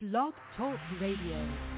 Blog Talk Radio.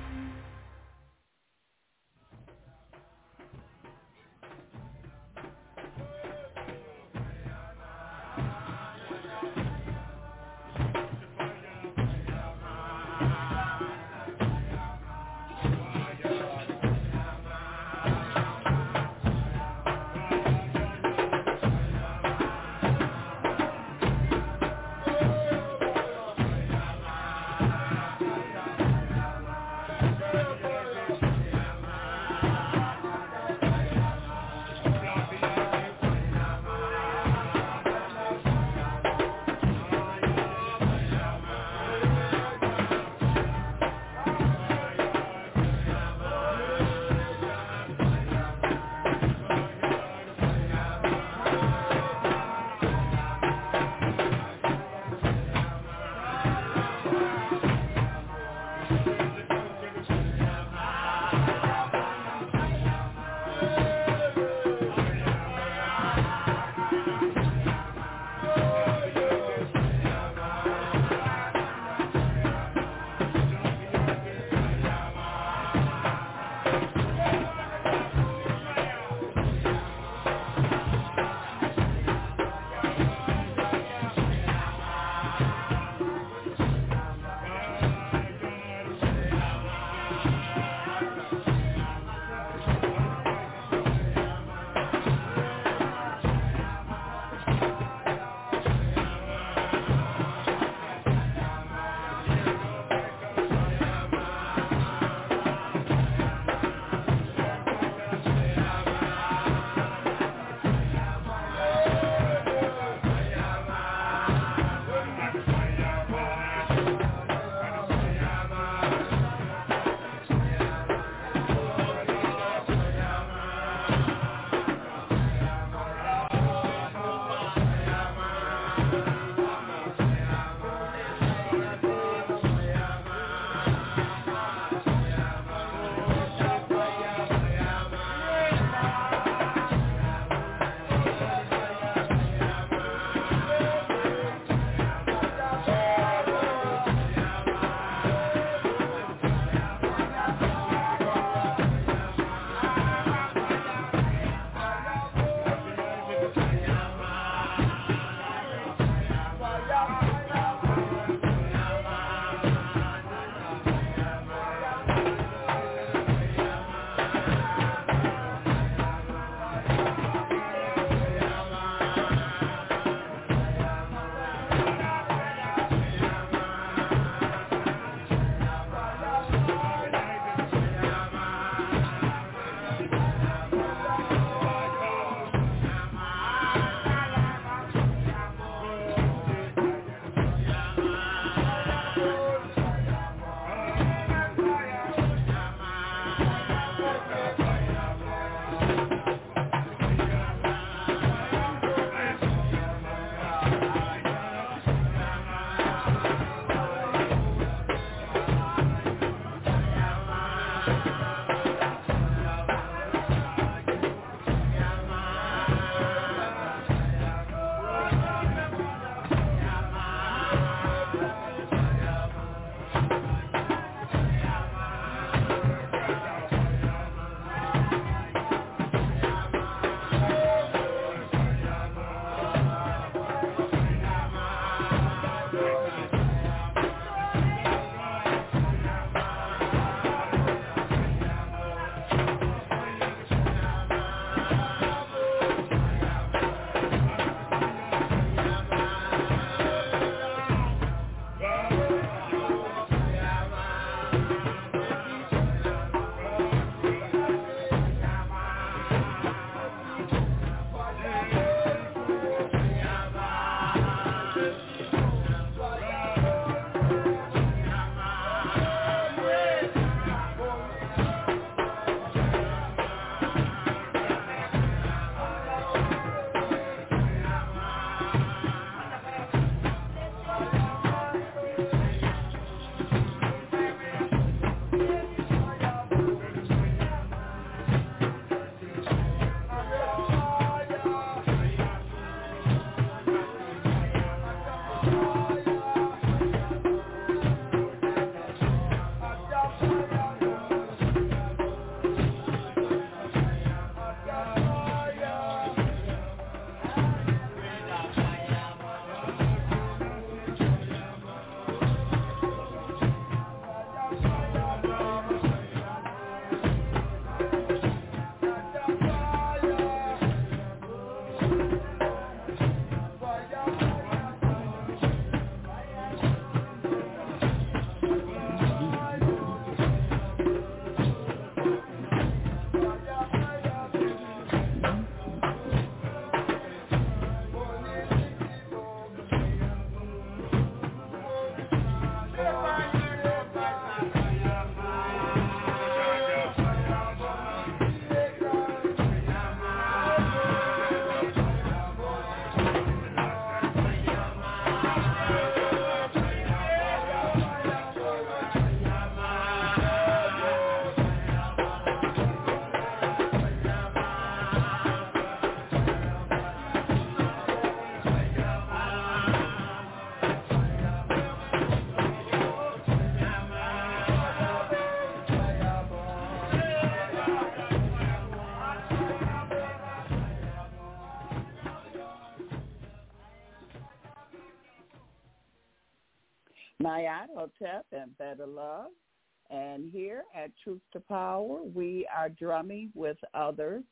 At Truth to Power, we are drumming with others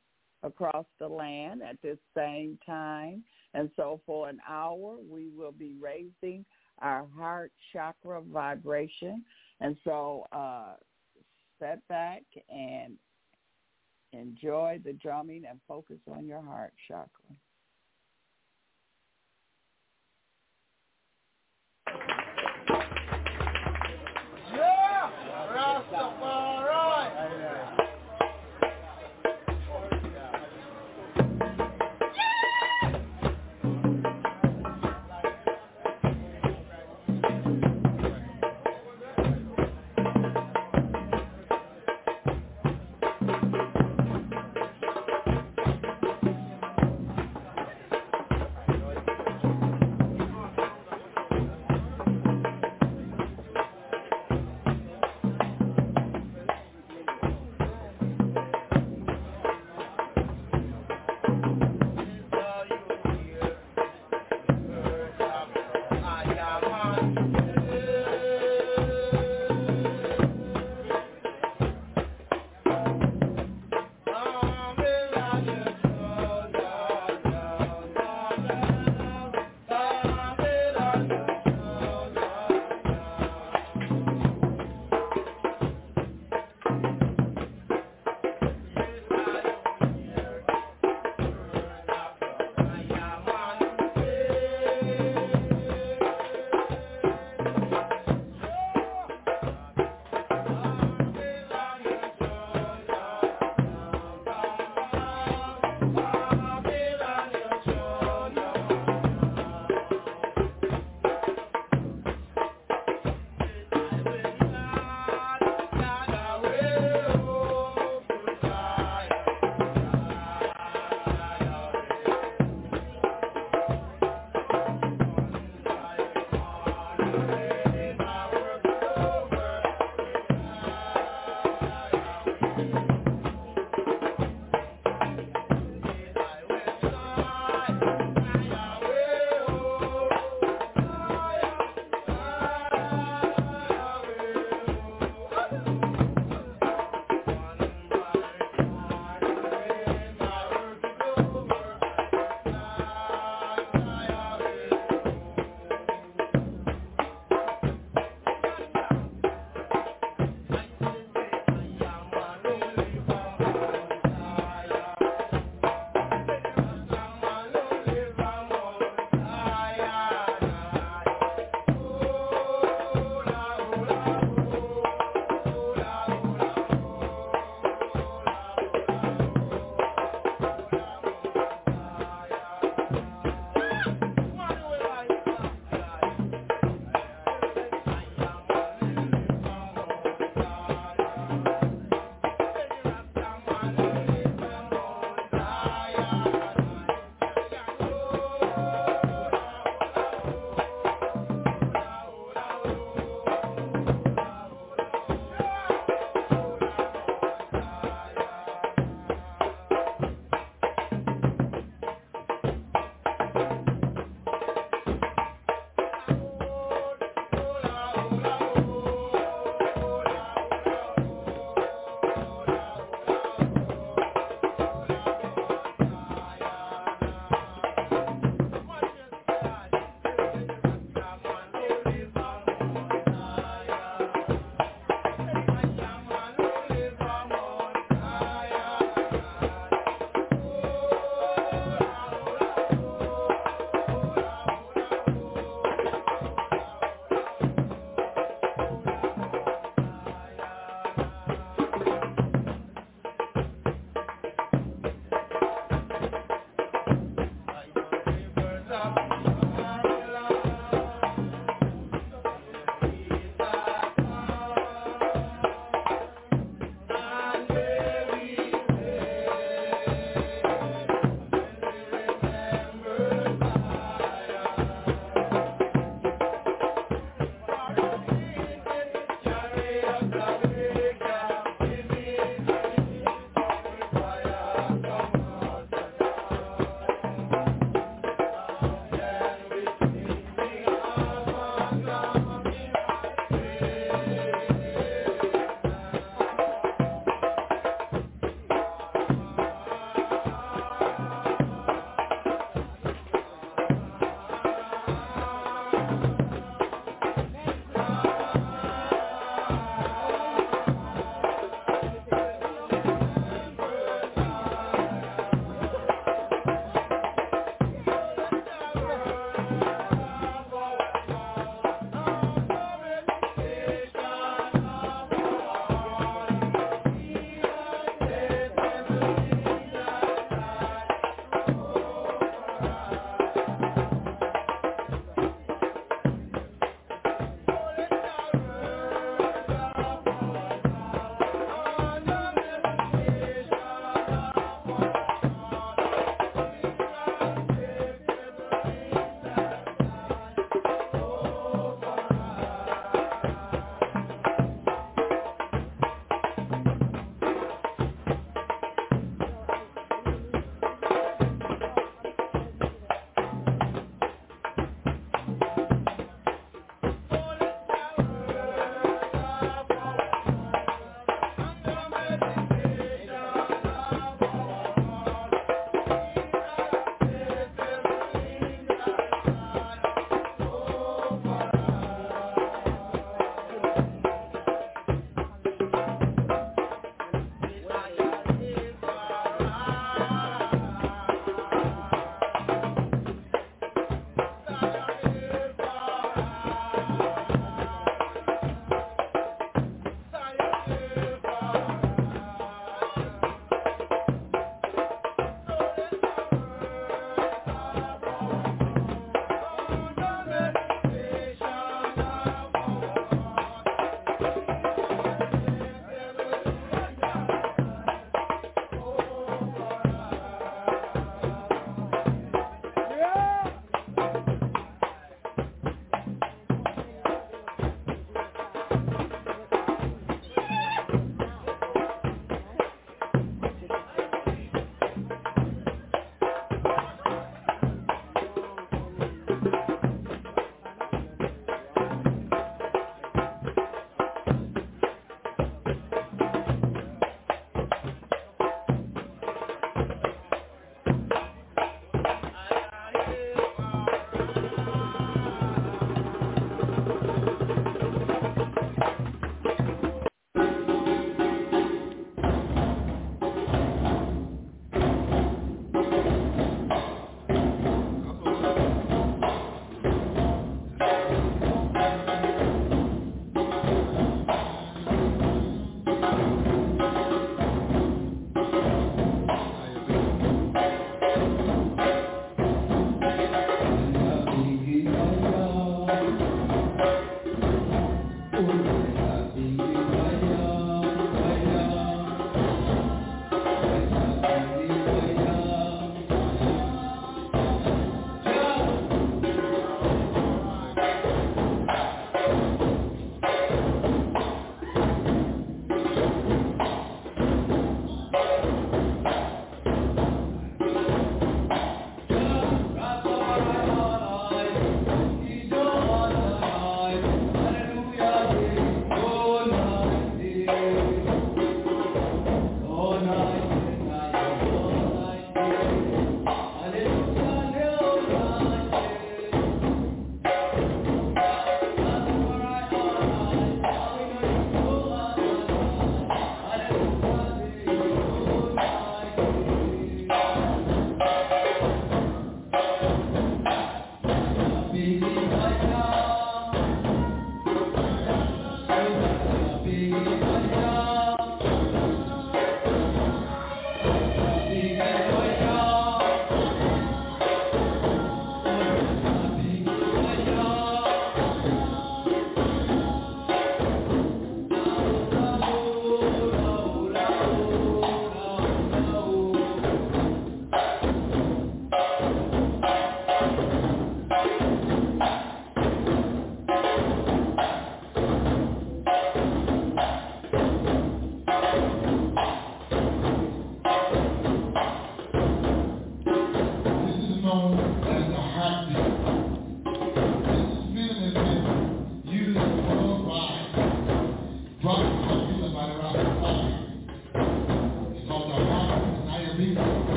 across the land at this same time. And so for an hour, we will be raising our heart chakra vibration. And so uh, set back and enjoy the drumming and focus on your heart chakra. Yeah! Rastafari!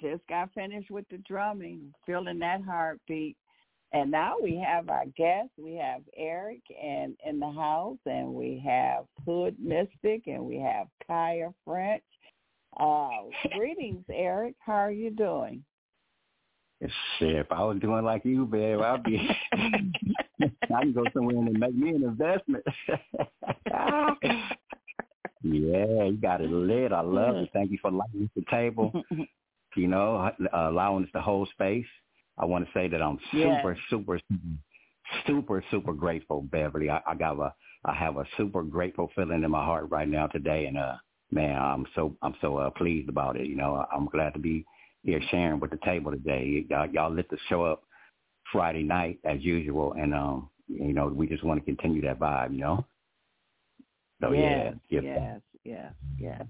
Just got finished with the drumming, feeling that heartbeat. And now we have our guests. We have Airik and in the house, and we have Hood Mystic, and we have Kya French. Uh, greetings, Airik. How are you doing? Shit, if I was doing like you, babe, I'd be. I can go somewhere and make me an investment. yeah, you got it lit. I love it. Thank you for lighting the table. You know, uh, allowing us to hold space. I want to say that I'm super, Yes. super, super, super grateful, Beverly. I, I got a, I have a super grateful feeling in my heart right now today, and uh, man, I'm so, I'm so uh, pleased about it. You know, I'm glad to be here sharing with the table today. Y'all, y'all lit the show up Friday night as usual, and um, you know, we just want to continue that vibe. You know. So yes, yeah, give yes, yes, yes.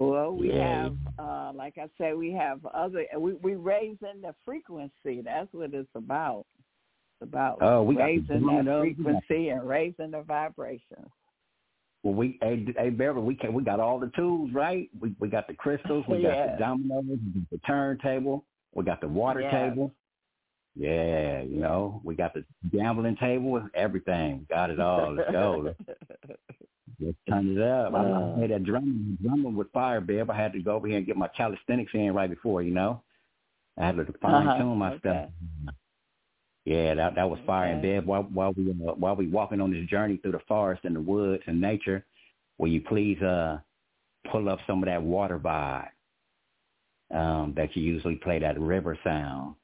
Well, we Yeah. have, uh, like I said, we have other. We we raising the frequency. That's what it's about. It's about Oh, we raising that up, frequency and raising the vibration. Well, we hey, hey Beverly, we can, we got all the tools, right? We we got the crystals, we got Yes. the dominoes, we got the turntable, we got the water Yes. table. Yeah, you know, we got the gambling table, everything. Got it all. Let's go. Let's turn it up. I Uh. I had that drumming, drumming with fire, Bev. I had to go over here and get my calisthenics in right before, you know. I had to fine Uh-huh, tune my okay. stuff. Yeah, that that was fire Okay. bed while while we uh, while we walking on this journey through the forest and the woods and nature. Will you please uh pull up some of that water vibe um, that you usually play that river sound,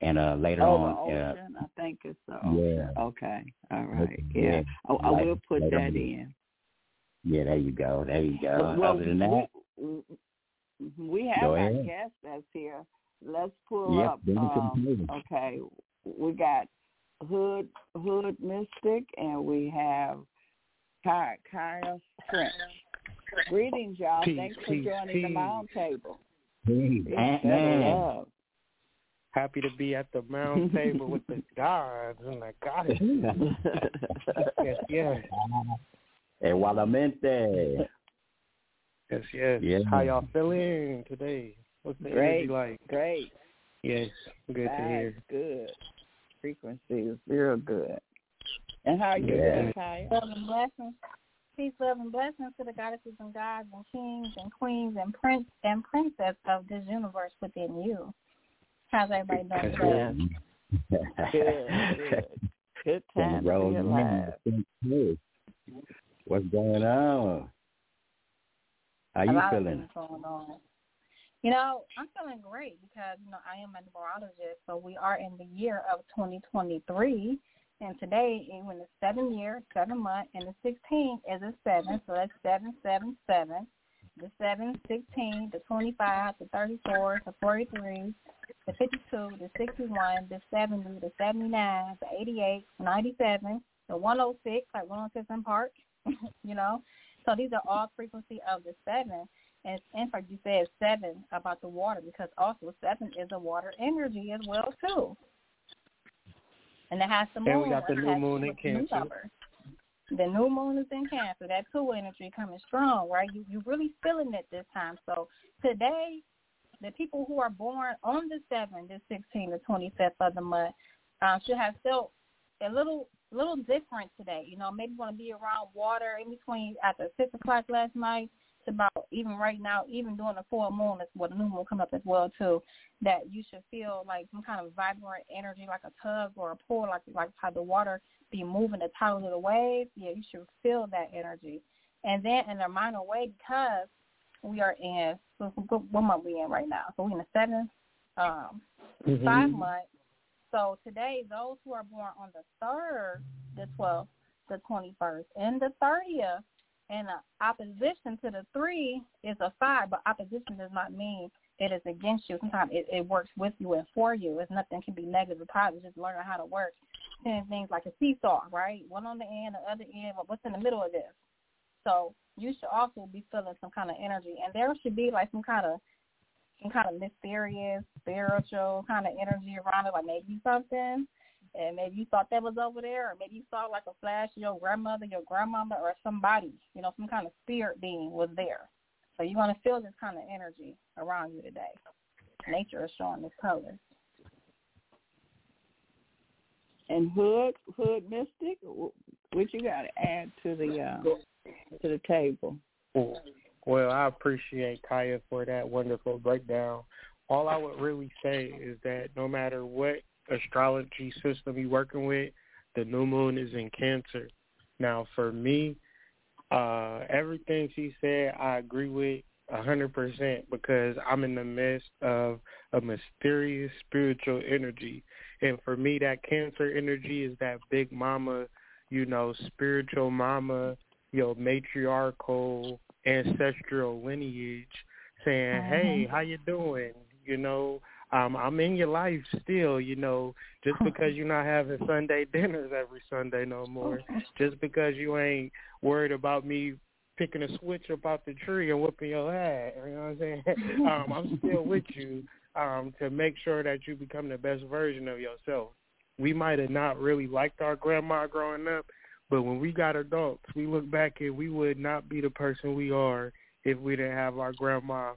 and uh later oh, on, the uh, ocean. I think it's the yeah. Okay. All right. Yeah. Yeah. I, I will put later that on. in. Yeah, there you go, there you go. Well, Other than that, we, we have Go our guest that's here. Let's pull Yep, up. bring it to the Um, okay, we got Hood Hood Mystic, and we have Kyle Kyle French. Greetings, y'all. Peace, Thanks for peace, joining the peace. Mound Table. Peace, Ant better Man, love. Happy to be at the round table with the gods and the goddesses. Yes, yes, Igualmente. yes, yes. Yeah. How y'all feeling today? What's the energy like? Great. Yes, good to hear. Good. Frequency is real good. And how are you Yeah. doing, Kyle? love and blessings. Peace, love, and blessings to the goddesses and gods and kings and queens and prince and princess of this universe within you. How's everybody doing today? Good, good. Good time to be alive. What's going on? How you feeling? You know, I'm feeling great because, you know, I am a numerologist, so we are in the year of 2023. And today, in the seven year, seven month, and the 16 is a seven, so that's seven, seven, seven. The seven, 16, the 25, the 34, the 43, the 52, the 61, the 70, the 79, the 88, 97, the 106, like 106 & Park, you know. So these are all frequency of the seven. And in fact, you said seven about the water because also seven is a water energy as well too. And it has the moon. And we got the new moon in Cancer. The new moon is in Cancer. That two energy coming strong, right? You you really feeling it this time. So today, the people who are born on the seventh, the 16th, the 25th of the month, um, should have felt a little little different today. You know, maybe want to be around water in between after six o'clock last night to about even right now, even during the full moon, is well, the new moon come up as well too. That you should feel like some kind of vibrant energy, like a tug or a pull, like like how the water be moving the tidal of the waves. Yeah, you should feel that energy. And then in a minor way, because we are in so what what month we in right now? So we in the seventh, um, Mhm. five months. So today, those who are born on the third, the twelfth, the twenty-first, and the thirtieth, and opposition to the three is a five, but opposition does not mean it is against you. Sometimes it, it works with you and for you. It's nothing can be negative or positive. Just learning how to work. Seeing things like a seesaw, right? One on the end, the other end, but what's in the middle of this? So you should also be feeling some kind of energy, and there should be like some kind of some kind of mysterious, spiritual kind of energy around it, like maybe something, and maybe you thought that was over there, or maybe you saw like a flash of your grandmother, your grandmother, or somebody, you know, some kind of spirit being was there. So you're going to feel this kind of energy around you today. Nature is showing this color. And Hood, Hood Mystic, what you got to add to the uh, to the table? Well, I appreciate Kya for that wonderful breakdown. All I would really say is that no matter what astrology system you're working with, the new moon is in Cancer. Now, for me, uh, everything she said, I agree with a hundred percent because I'm in the midst of a mysterious spiritual energy, and for me, that Cancer energy is that big mama, you know, spiritual mama, you know, matriarchal, ancestral lineage, saying, "Hey, how you doing? You know, um, I'm in your life still, you know, just because you're not having Sunday dinners every Sunday no more, just because you ain't worried about me picking a switch up about the tree and whooping your ass, you know what I'm saying? um, I'm still with you um, to make sure that you become the best version of yourself. We might have not really liked our grandma growing up, but when we got adults, we look back and we would not be the person we are if we didn't have our grandma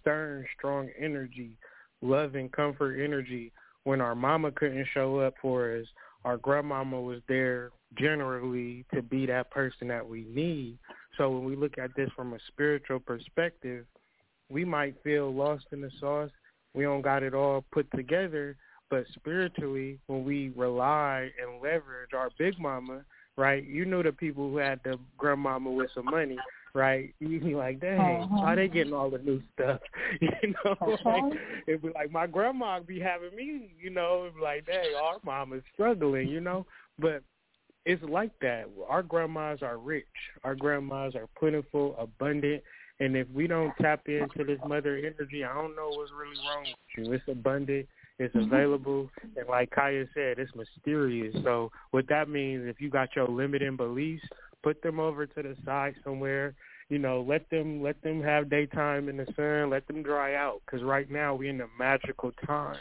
stern, strong energy, love and comfort energy. When our mama couldn't show up for us, our grandmama was there generally to be that person that we need. So when we look at this from a spiritual perspective, we might feel lost in the sauce. We don't got it all put together, but spiritually, when we rely and leverage our big mama, right? You know the people who had the grandmama with some money right? You be like, dang, uh-huh. why they getting all the new stuff? you know, uh-huh. like it'd be like my grandma be having me, you know, it'd be like, dang, our mom is struggling, you know. But it's like that. Our grandmas are rich. Our grandmas are plentiful, abundant. And if we don't tap into this mother energy, I don't know what's really wrong with you. It's abundant. It's mm-hmm. available. And like Kya said, it's mysterious. So what that means, if you got your limiting beliefs, put them over to the side somewhere. You know, let them let them have daytime in the sun. Let them dry out. Because right now we're in a magical time,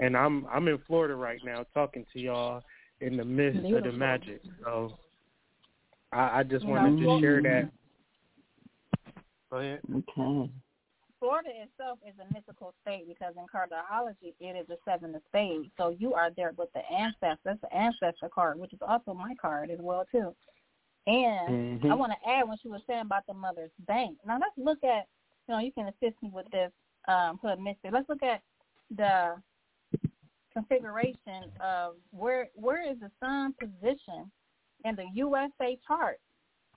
and I'm I'm in Florida right now talking to y'all in the midst Beautiful. of the magic. So I, I just wanted to share that. Go ahead. Okay. Florida itself is a mystical state because in cardology it is a seven of spades. So you are there with the ancestor. That's the ancestor card, which is also my card as well too. And Mhm. I want to add what she was saying about the mother's bank. Now let's look at, you know, you can assist me with this, um, Hood Mystic. Let's look at the configuration of where where is the sun position in the USA chart.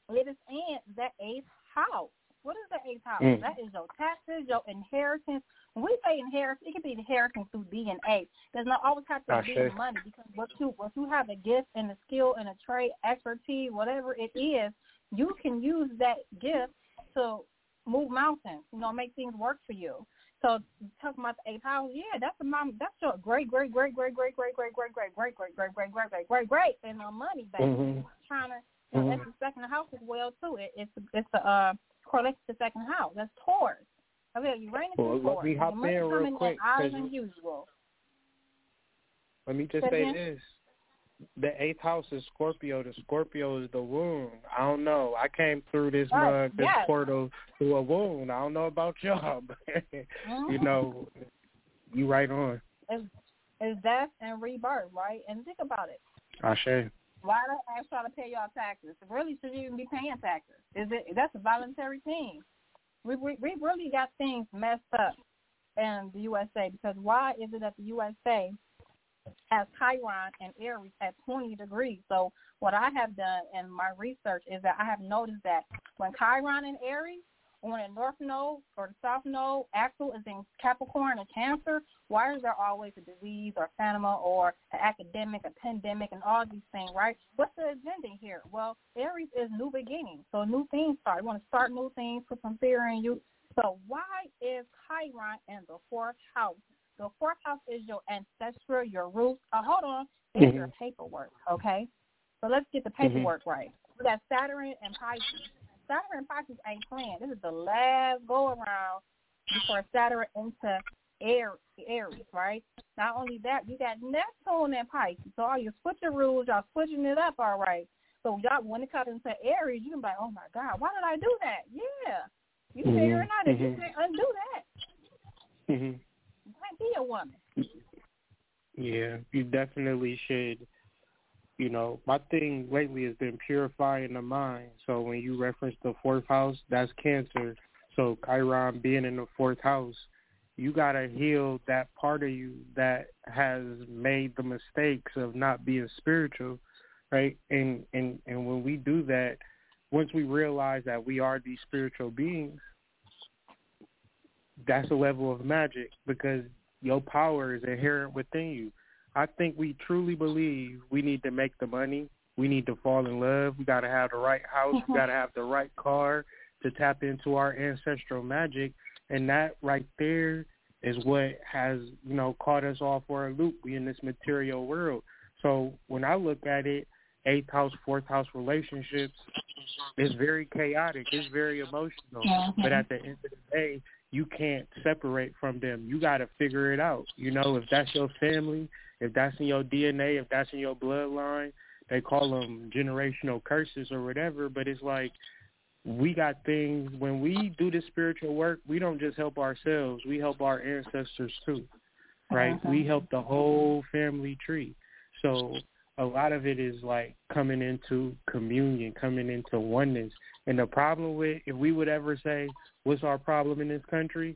It is in the eighth house. What is the eighth house? Mm. That is your taxes, your inheritance. When we say inheritance, it can be inheritance through DNA. Does not always have to Ah, be sure. money because what you what you have a gift and a skill and a trade, expertise, whatever it is, you can use that gift to move mountains. You know, make things work for you. So talking about the eighth house, yeah, that's a mom. That's your great, great, great, great, great, great, great, great, great, great, great, great, great, great, great, great, great, and the money, baby. Mhm. Trying to, that's the second house as well too. It, it's it's the uh correlates to the second house. That's Taurus. Okay, Uranus Well, let Taurus. me And hop in real quick, out usual. Let me just Say say again? this. The eighth house is Scorpio. The Scorpio is the wound. I don't know. I came through this Right, mug, this yes. portal through a wound. I don't know about y'all, but Mhm. you know, you right on. It's, it's death and rebirth, right? And think about it. Ashe. Why do I try to pay y'all taxes? Really, should you even be paying taxes? Is it that's a voluntary thing? We we, we really got things messed up in the USA because why is it that the USA has Chiron and Aries at 20 degrees? So what I have done in my research is that I have noticed that when Chiron and Aries on the North Node or the South Node axle is in Capricorn or Cancer, why is there always a disease or famine or an academic, a pandemic, and all these things, right? What's the agenda here? Well, Aries is new beginning, so new things start. You want to start new things, put some fear in you. So why is Chiron in the fourth house? The fourth house is your ancestral, your roots. Uh, hold on, it's your paperwork, okay? So let's get the paperwork right. We got Saturn and Pisces. Saturn and Pisces ain't playing. This is the last go around before Saturn into Aries, Aries, right? Not only that, you got Neptune and Pisces. So all your switcheroos, y'all switching it up all right. So y'all, when it comes into Aries, you can be like, oh my God, why did I do that? Yeah, you Mhm, figuring out that you mhm. can't undo that. hmm You can't be a woman. Yeah, you definitely should. You know, my thing lately has been purifying the mind. So when you reference the fourth house, that's Cancer. So Chiron being in the fourth house, you gotta heal that part of you that has made the mistakes of not being spiritual, right? And and and when we do that, once we realize that we are these spiritual beings, that's a level of magic because your power is inherent within you. I think we truly believe we need to make the money. We need to fall in love. We got to have the right house. We got to have the right car to tap into our ancestral magic. And that right there is what has, you know, caught us all for a loop. We in this material world. So when I look at it, eighth house, fourth house relationships, it's very chaotic. It's very emotional. But at the end of the day, you can't separate from them. You got to figure it out. You know, if that's your family, if that's in your DNA, if that's in your bloodline, they call them generational curses or whatever. But it's like we got things when we do this spiritual work. We don't just help ourselves; we help our ancestors too, right? We help the whole family tree. So a lot of it is like coming into communion, coming into oneness. And the problem with if we would ever say, "What's our problem in this country?"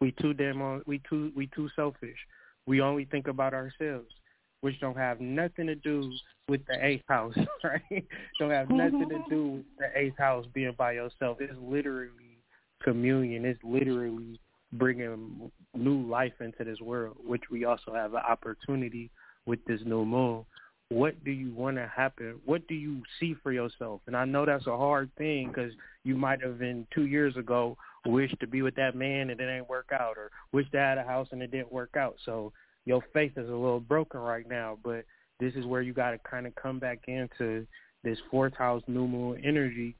We too damn on, we too we too selfish. We only think about ourselves, which don't have nothing to do with the eighth house, right? don't have nothing to do with the eighth house being by yourself. It's literally communion. It's literally bringing new life into this world, which we also have an opportunity with this new moon. What do you want to happen? What do you see for yourself? And I know that's a hard thing because you might have been two years ago wished to be with that man and it ain't work out, or wish to have a house and it didn't work out. So your faith is a little broken right now, but this is where you got to kind of come back into this fourth house new moon energy.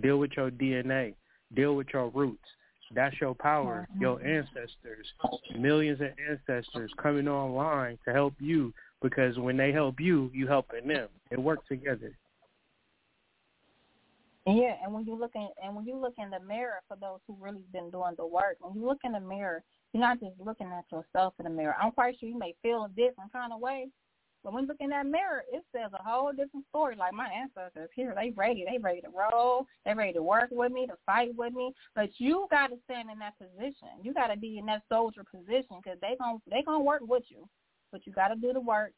Deal with your DNA. Deal with your roots. That's your power. Mm-hmm. Your ancestors, millions of ancestors coming online to help you because when they help you, you helping them. It works together. Yeah, and when you look in and when you look in the mirror for those who really been doing the work, when you look in the mirror, you're not just looking at yourself in the mirror. I'm quite sure you may feel a different kind of way, but when you look in that mirror, it says a whole different story. Like my ancestors here, they ready, they ready to roll, they ready to work with me, to fight with me. But you got to stand in that position. You got to be in that soldier position because they gon' they gonna work with you, but you got to do the work.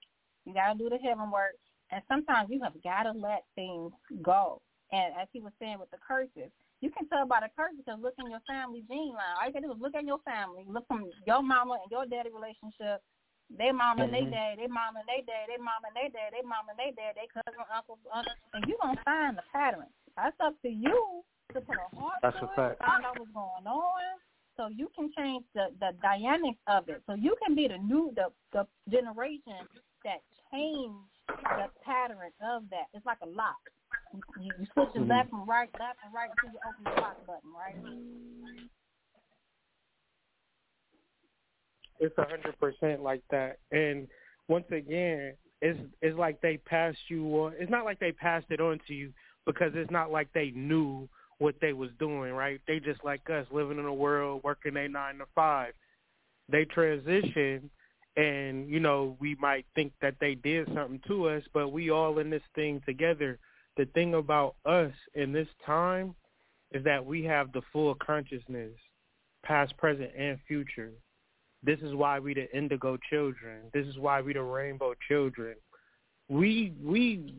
You got to do the heaven work, and sometimes you have got to let things go. And as he was saying with the curses, you can tell by the curses because look in your family gene line. All you got to do is look at your family. Look from your mama and your daddy relationship, their mama and their Mhm. dad, their mama and their dad, their mama and their dad, their mama and their dad, their cousin, uncle, aunt, and you're going to find the pattern. That's up to you to put a heart That's to a it, fact. find out what's going on. So you can change the, the dynamics of it. So you can be the new, the, the generation that change the pattern of that. It's like a lock. You, you switch it Mhm. left and right, left and right until you open the lock button, right? It's a hundred percent like that. And once again, it's it's like they passed you on. It's not like they passed it on to you because it's not like they knew what they was doing, right? They just like us, living in a world, working a nine to five. They transition, and you know we might think that they did something to us, but we all in this thing together. The thing about us in this time is that we have the full consciousness, past, present, and future. This is why we the indigo children. This is why we the rainbow children. We we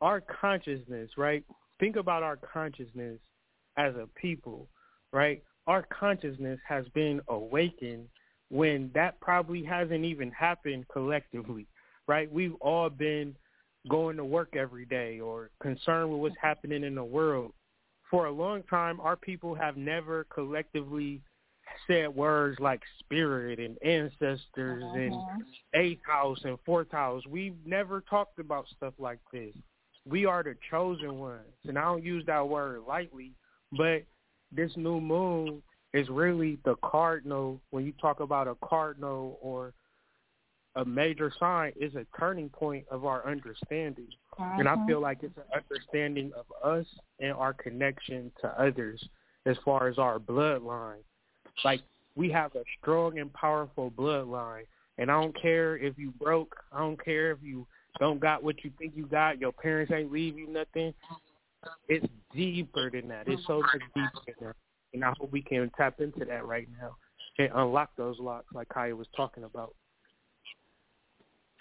our consciousness, right? Think about our consciousness as a people, right? Our consciousness has been awakened when that probably hasn't even happened collectively, right? We've all been going to work every day or concerned with what's happening in the world. For a long time, our people have never collectively said words like spirit and ancestors and Mhm. eighth house and fourth house. We've never talked about stuff like this. We are the chosen ones, and I don't use that word lightly, but this new moon is really the cardinal. When you talk about a cardinal or a major sign is a turning point of our understanding. And I uh-huh. feel like it's an understanding of us and our connection to others as far as our bloodline. Like we have a strong and powerful bloodline. And I don't care if you broke. I don't care if you don't got what you think you got. Your parents ain't leave you nothing. It's deeper than that. It's so much deeper than that. And I hope we can tap into that right now and unlock those locks like Kya was talking about.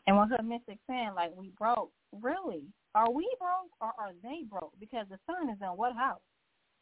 And what her mystic saying, like we broke. Really? Are we broke or are they broke? Because the sun is in what house?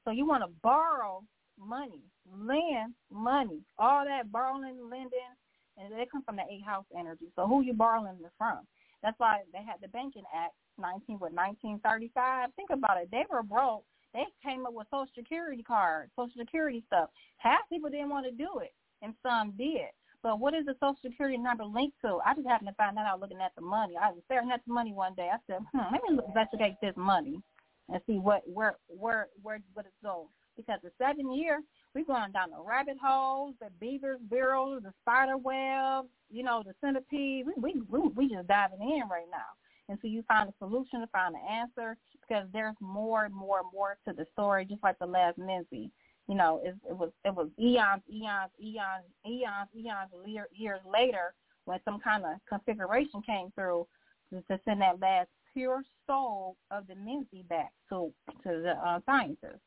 So you want to borrow money, lend money, all that borrowing, lending, and they come from the eight house energy. So who you borrowing it from? That's why they had the Banking Act, nineteen with nineteen thirty five. Think about it. They were broke. They came up with Social Security cards, Social Security stuff. Half people didn't want to do it, and some did. But what is the Social Security number linked to? I just happened to find that out looking at the money. I was staring at the money one day. I said, hmm, let me investigate this money and see what where where where what it's going. Because the seven year, we're going down the rabbit holes, the beavers, burrows, the spider web, you know, the centipede. We we we we just diving in right now. And so you find a solution, find an answer, because there's more and more and more to the story, just like the last Menzi you know, it, it was it was eons, eons, eons, eons, eons years later when some kind of configuration came through to, to send that last pure soul of the Menzi back to to the uh, scientists.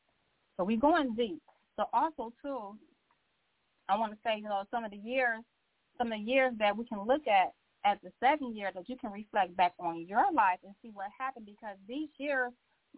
So we're going deep. So also too, I want to say, you know, some of the years, some of the years that we can look at at the seven year that you can reflect back on your life and see what happened because these years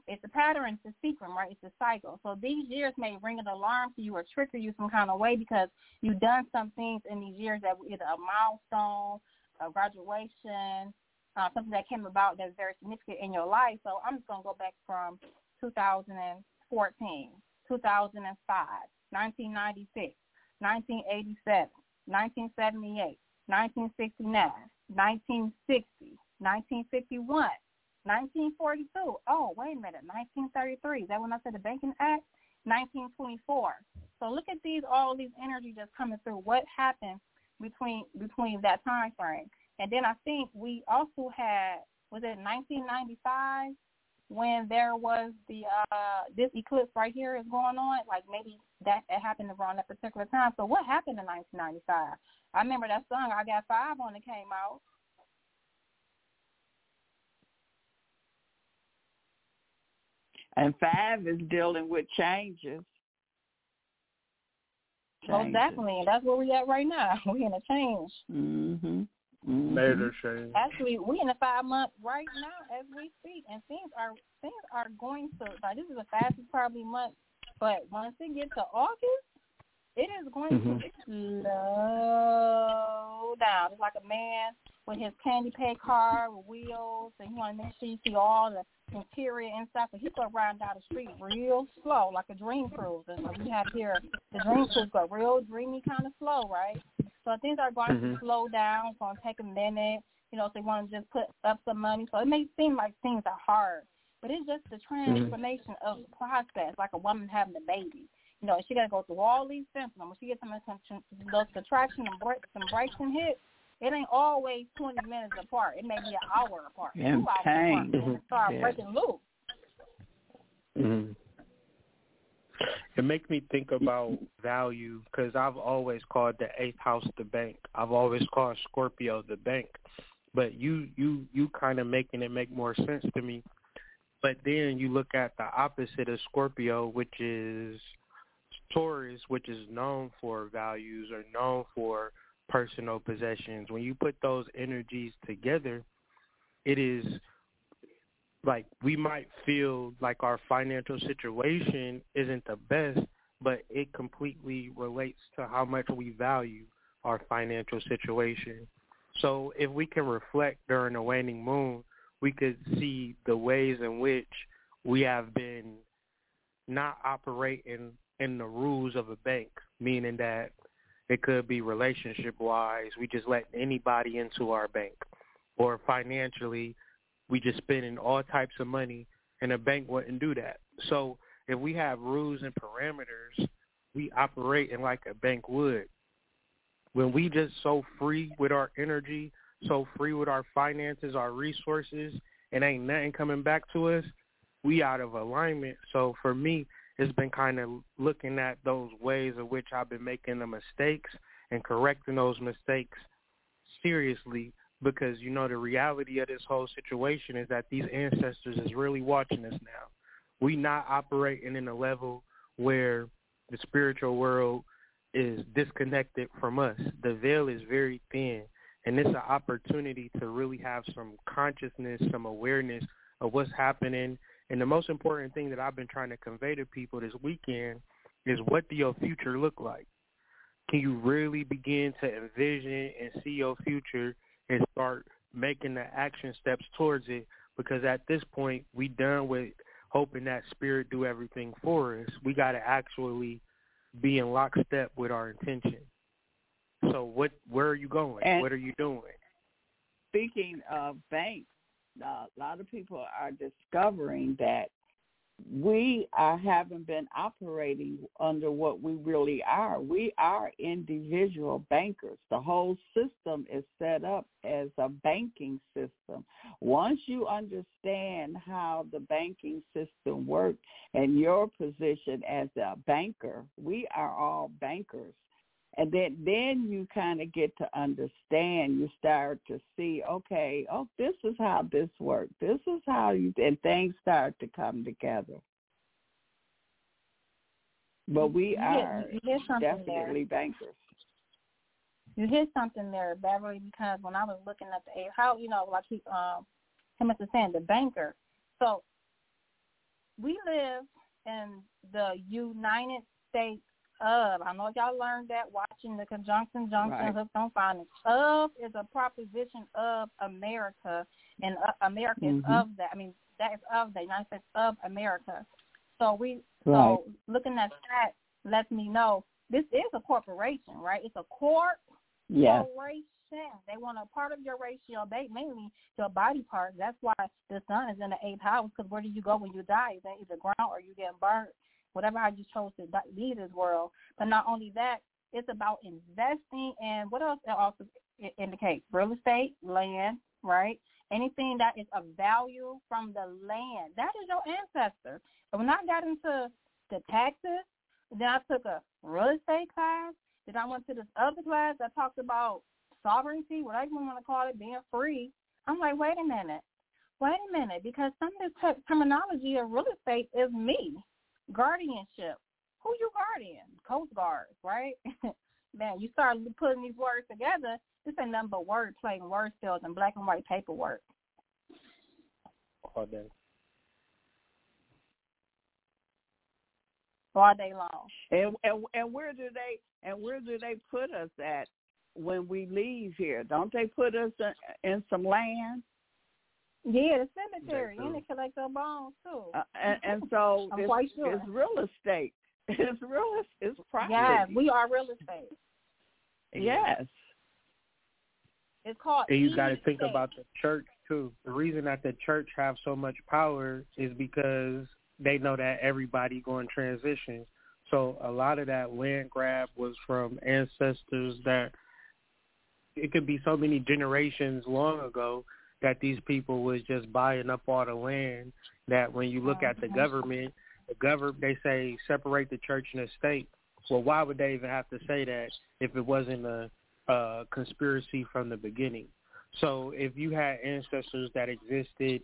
it's a pattern, it's a sequence, right? It's a cycle. So these years may ring an alarm to you or trigger you some kind of way because you've done some things in these years that were either a milestone, a graduation, uh, something that came about that's very significant in your life. So I'm just going to go back from 2014, 2005, 1996, 1987, 1978, 1969, 1960, 1951, 1942. Oh, wait a minute. 1933. Is that when I said the Banking Act? 1924. So look at these, all these energy just coming through. What happened between between that time frame? And then I think we also had was it 1995 when there was the uh this eclipse right here is going on. Like maybe that it happened around that particular time. So what happened in 1995? I remember that song I Got Five on it came out. And five is dealing with changes. Most definitely, and that's where we at right now. We in a change. Mhm. Mm-hmm. Major change. Actually, we in a five month right now as we speak, and things are things are going to like this is the fastest probably month, but once it gets to August, it is going mm-hmm. to slow down. It's like a man with his candy pay car with wheels, and you want to make sure you see all the interior and stuff. So he go riding down the street real slow, like a dream cruise. And like we have here, the dream cruise go real dreamy, kind of slow, right? So things are going mm-hmm. to slow down. It's going to take a minute. You know, if they want to just put up some money. So it may seem like things are hard, but it's just the mm-hmm. transformation mm-hmm. of the process, like a woman having a baby. You know, she got to go through all these symptoms. When she gets some, some those contraction and break, some breaks and hits, it ain't always 20 minutes apart. It may be an hour apart, and two hours apart. Mm-hmm. Start yeah. breaking loose. Mm-hmm. It makes me think about value because I've always called the eighth house the bank. I've always called Scorpio the bank, but you you you kind of making it make more sense to me. But then you look at the opposite of Scorpio, which is Taurus, which is known for values or known for personal possessions. When you put those energies together, it is like we might feel like our financial situation isn't the best, but it completely relates to how much we value our financial situation. So if we can reflect during the waning moon, we could see the ways in which we have been not operating in the rules of a bank, meaning that it could be relationship wise, we just let anybody into our bank, or financially, we just spending all types of money, and a bank wouldn't do that. So if we have rules and parameters, we operate in like a bank would. When we just so free with our energy, so free with our finances, our resources, and ain't nothing coming back to us, we out of alignment. So for me, it's been kind of looking at those ways in which I've been making the mistakes and correcting those mistakes seriously because you know the reality of this whole situation is that these ancestors is really watching us now. We not operating in a level where the spiritual world is disconnected from us. The veil is very thin and it's an opportunity to really have some consciousness, some awareness of what's happening. And the most important thing that I've been trying to convey to people this weekend is what do your future look like? Can you really begin to envision and see your future and start making the action steps towards it? Because at this point, we done with hoping that spirit do everything for us. We got to actually be in lockstep with our intention. So what? Where are you going? And what are you doing? Speaking of banks, a lot of people are discovering that we are, haven't been operating under what we really are. We are individual bankers. The whole system is set up as a banking system. Once you understand how the banking system works and your position as a banker, we are all bankers and then then you kind of get to understand you start to see okay oh this is how this works this is how you and things start to come together but we you are hit, you hit definitely there. bankers You hit something there, Beverly, because when I was looking at the how you know like he um him was saying the banker. So we live in the United States of. I know y'all learned that watching the conjunction junction Right. hooked on phonics. Of is a proposition of America, and uh, America is Mhm. of that. I mean, that is of the United States of America. So we Right. so looking at that lets me know this is a corporation, right? It's a corp yes corporation. They want a part of your ratio. They mainly your body parts. That's why the sun is in the eighth house. Because where do you go when you die? Is that either ground or you get burnt? Whatever I just chose to leave this world. But not only that, it's about investing and what else it also indicates? Real estate, land, right? Anything that is of value from the land. That is your ancestor. And when I got into the taxes, then I took a real estate class. Then I went to this other class that talked about sovereignty, whatever you want to call it, being free. I'm like, wait a minute, wait a minute, because some of te- terminology of real estate is me, guardianship. Who you guardian? Coast guards, right? Man, you start putting these words together. This ain't nothing but word play and word sales and black and white paperwork. All day. all day long. and, and and where do they and where do they put us at when we leave here don't they put us in, in some land Yeah, the cemetery, They do. and they collect their bones too. uh, and, and so I'm it's, quite sure. it's real estate it's real it's property yes, we are real estate. yes It's called. And you got to think State. about the church too. The reason that the church have so much power is because they know that everybody going to transition. So a lot of that land grab was from ancestors that it could be so many generations long ago that these people was just buying up all the land that when you look at the government, the government they say separate the church and the state. Well, why would they even have to say that if it wasn't a, a conspiracy from the beginning? So if you had ancestors that existed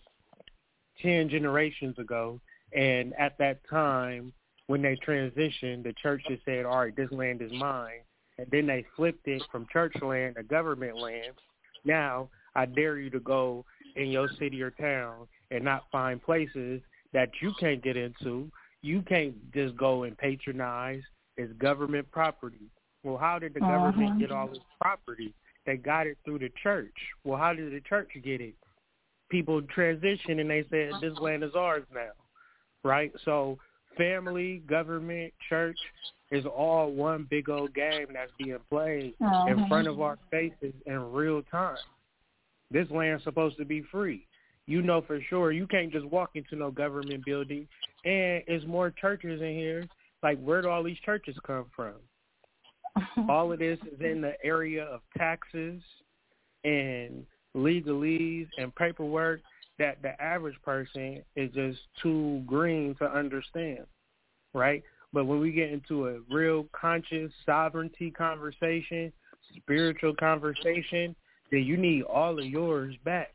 10 generations ago, and at that time, when they transitioned, the church just said, all right, this land is mine. And then they flipped it from church land to government land. Now, I dare you to go in your city or town and not find places that you can't get into. You can't just go and patronize. It's government property. Well, how did the government Uh-huh. get all this property? They got it through the church. Well, how did the church get it? People transitioned and they said, this land is ours now, right? So family, government, church is all one big old game that's being played in Uh-huh. front of our faces in real time. This land's supposed to be free. You know for sure you can't just walk into no government building and it's more churches in here. Like where do all these churches come from? All of this is in the area of taxes and legalese and paperwork that the average person is just too green to understand, right? But when we get into a real conscious sovereignty conversation, spiritual conversation, then you need all of yours back.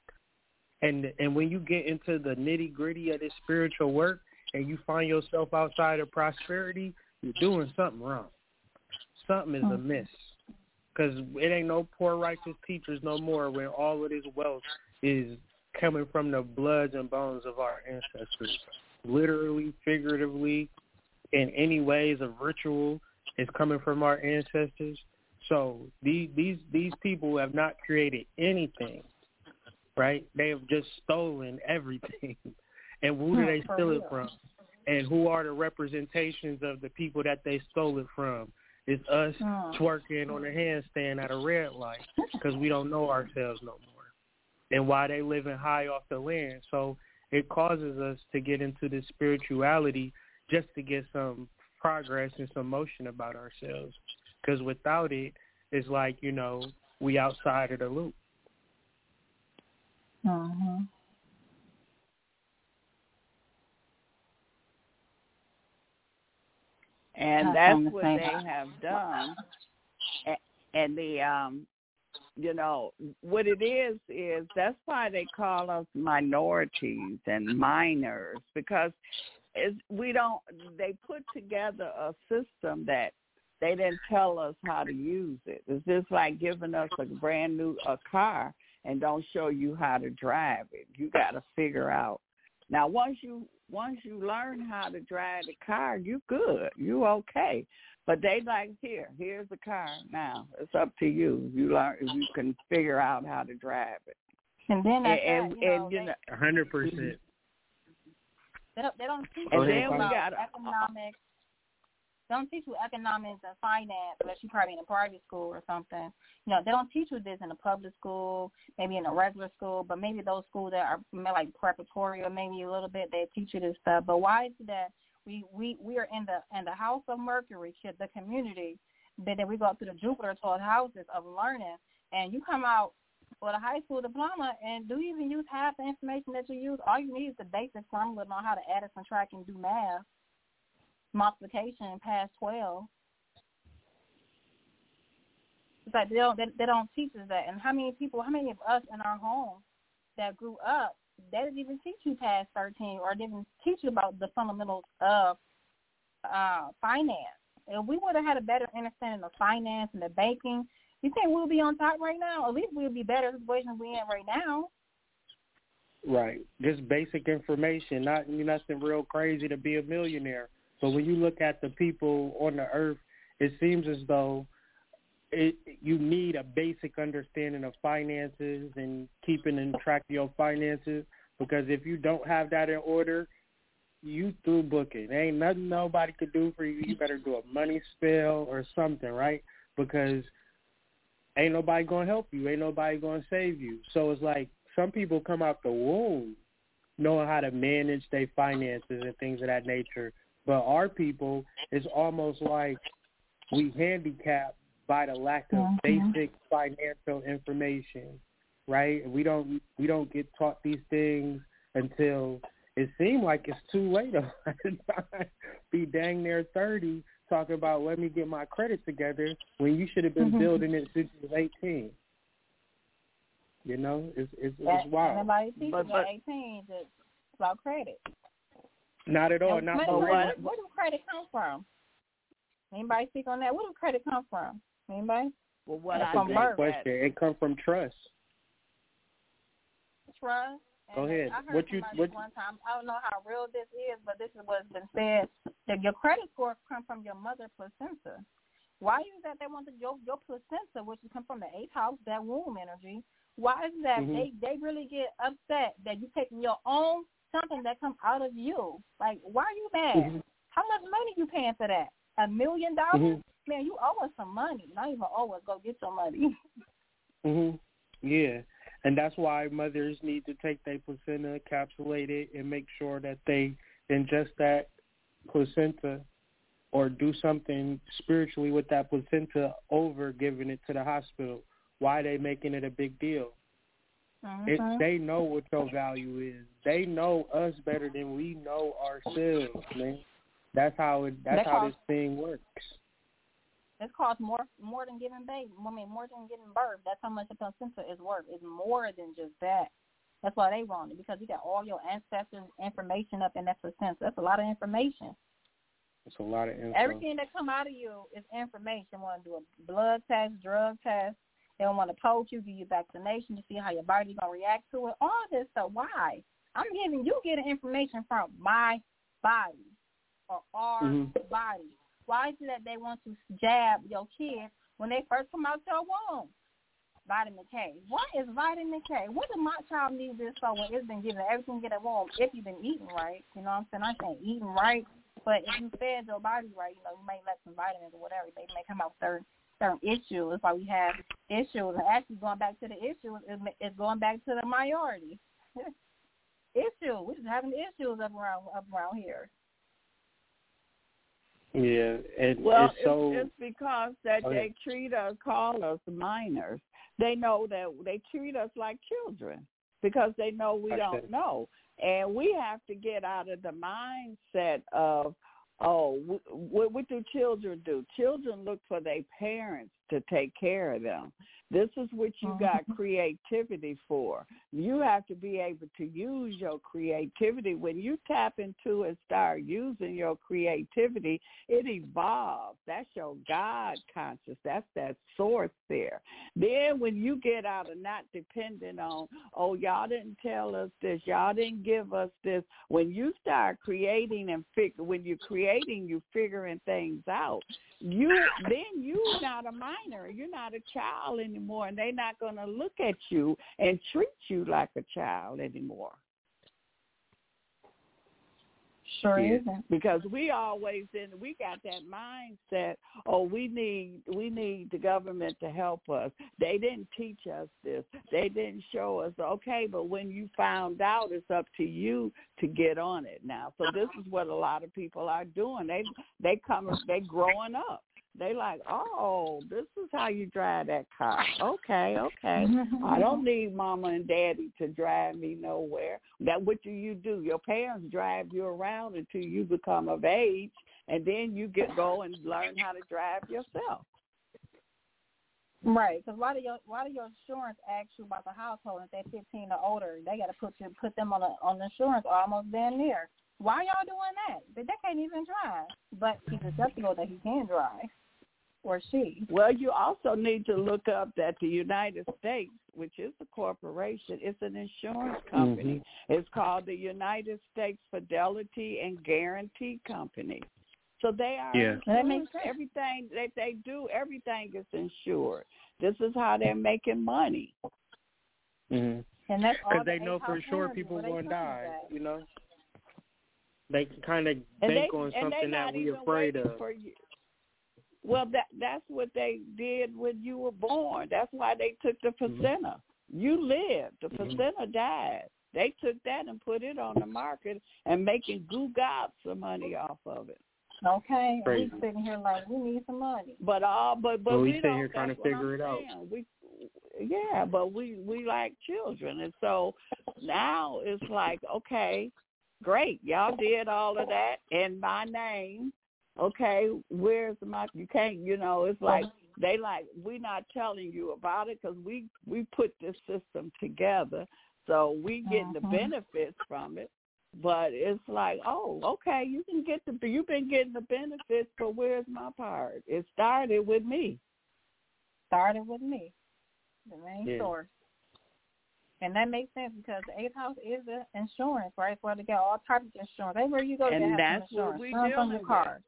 And and when you get into the nitty gritty of this spiritual work and you find yourself outside of prosperity, you're doing something wrong. Something is mm-hmm. amiss. Because it ain't no poor righteous teachers no more when all of this wealth is coming from the bloods and bones of our ancestors. Literally, figuratively, in any ways of ritual is coming from our ancestors. So these these these people have not created anything, right? They have just stolen everything. And who do they steal it from? And who are the representations of the people that they stole it from? It's us twerking on a handstand at a red light because we don't know ourselves no more, and why they living high off the land. So it causes us to get into this spirituality just to get some progress and some motion about ourselves. Because without it, it's like you know we outside of the loop. Mhm. and I that's what they that. have done. A- And the um, you know, what it is is that's why they call us minorities and minors because it's, we don't. They put together a system that they didn't tell us how to use it. It's just like giving us a brand new a car and don't show you how to drive it. You got to figure out. Now, once you once you learn how to drive the car, you good. You okay. But they like here, here's the car. Now it's up to you. You learn if you can figure out how to drive it. And then And that's and, that, you know, and you know, A hundred percent. they don't, they don't teach And you then we about got- economics. Don't teach you economics and finance unless you're probably in a private school or something. You know, they don't teach you this in a public school, maybe in a regular school, but maybe those schools that are like preparatory or maybe a little bit they teach you this stuff. But why is it that we we we are in the in the house of Mercury, the community, but then we go up to the Jupiter taught houses of learning, and you come out with a high school diploma, and do you even use half the information that you use? All you need is the basic formula on how to add and subtract and do math, multiplication past twelve. It's like they don't they, they don't teach us that. And how many people, how many of us in our home that grew up, they didn't even teach you past thirteen, or didn't teach you about the fundamentals of uh finance. If we would have had a better understanding of finance and the banking, you think we'll be on top right now? At least we'll be better situation we in right now. Right. Just basic information, not nothing real crazy to be a millionaire. But when you look at the people on the earth, it seems as though it, you need a basic understanding of finances and keeping in track of your finances. Because if you don't have that in order, you through booking. Ain't nothing nobody could do for you. You better do a money spell or something, right? Because ain't nobody gonna help you. Ain't nobody gonna save you. So it's like some people come out the womb knowing how to manage their finances and things of that nature. But our people, it's almost like we handicapped by the lack of Mhm. basic financial information, right? We don't we don't get taught these things until it seemed like it's too late. by the time Be dang near thirty, talking about let me get my credit together when you should have been Mhm. building it since you was eighteen. You know, it's it's, That, it's wild. Nobody teaches But- at but- eighteen just about credit. Not at all. And Not where, for where, real. where, where do credit come from? Anybody speak on that? Where do credit come from? Anybody? well, what That's I from think. Question. It come from trust. Trust. Go ahead. I heard What you- what- one time. I don't know how real this is, but this is what's been said. That your credit score come from your mother placenta. Why is that they want the, your your placenta, which come from the eighth house, that womb energy? Why is that Mhm. they they really get upset that you taking your own something that come out of you? Like, why are you mad? Mhm. How much money you paying for that? A million dollars? Mhm. Man, you owe us some money. Not even owe us. Go get your money. Mhm. Yeah, and that's why mothers need to take their placenta, encapsulate it, and make sure that they ingest that placenta or do something spiritually with that placenta over giving it to the hospital why they making it a big deal. Mm-hmm. It, they know what your value is. They know us better than we know ourselves, man. That's how it. That's how this thing works. It costs more more than giving baby. I mean, more than giving birth. That's how much a placenta is worth. It's more than just that. That's why they want it because you got all your ancestors' information up in that placenta. That's a lot of information. It's a lot of info. Everything that come out of you is information. Want to do a blood test, drug test. They don't want to poach you, give you vaccination to see how your body's gonna react to it. All this stuff. Why? I'm giving you getting information from my body or our Mhm. body. Why is it that they want to jab your kids when they first come out your womb? Vitamin K. What is vitamin K? What does my child need this for when it's been given everything get at womb if you've been eating right? You know what I'm saying? I'm saying eating right, but if you fed your body right, you know, you may let some vitamins or whatever. They may come out with certain issues. That's why we have issues. And actually, going back to the issues, is is going back to the minority issue. We're just having issues up around up around here. Yeah, and Well, it's so. it's, because that Go they ahead. treat us, call us minors. They know that they treat us like children because they know we I don't know, and we have to get out of the mindset of, oh, what, what do children do? Children look for their parents to take care of them. This is what you oh. got creativity for. You have to be able to use your creativity. When you tap into and start using your creativity, it evolves. That's your God conscious. That's that source there. Then when you get out of not depending on, oh, y'all didn't tell us this, y'all didn't give us this. When you start creating and figure, when you're creating, you're figuring things out. You then you're not a minor. You're not a child anymore, and they're not going to look at you and treat you like a child anymore. Sure Yeah. isn't. because we always in we got that mindset oh we need we need the government to help us they didn't teach us this they didn't show us okay but when you found out it's up to you to get on it now so this is what a lot of people are doing they they come they growing up they like oh this is how you drive that car okay okay I mm-hmm. don't need mama and daddy to drive me nowhere. That what do you do? Your parents drive you around until you become of age, and then you get go and learn how to drive yourself. Right, because why do your why do your insurance ask you about the household if they're 15 or older? They got to put you put them on a, on the insurance almost damn near. Why y'all doing that? They, they can't even drive, but he's acceptable that he can drive, or she. Well, you also need to look up that the United States, which is a corporation, it's an insurance company. It's called the United States Fidelity and Guarantee Company. So they are Yeah. That insurance. makes everything that they do, everything is insured. This is how they're making money. Mhm. And that's Because the they know for sure people are going to die. at. You know, they kind of bank they, on something that we're afraid of. For you. Well, that that's what they did when you were born. That's why they took the Mm-hmm. placenta. You lived. The Mhm. placenta died. They took that and put it on the market and making goo gobs of money off of it. Okay, and Crazy. we sitting here like we need some money. But all but but Well, we we sitting here trying to figure it out. We yeah, but we we like children, and so now it's like okay, great, y'all did all of that in my name. Okay, where's my? You can't, you know. It's like they like we're not telling you about it because we we put this system together, so we getting the Mhm. benefits from it. But it's like, oh, okay, you can get the you've been getting the benefits, but where's my part? It started with me. Started with me, the main Yeah. source. And that makes sense because the eighth house is the insurance, right? Where they get all types of insurance. Everywhere you go, And they have that's some what insurance. we Insurance on your car.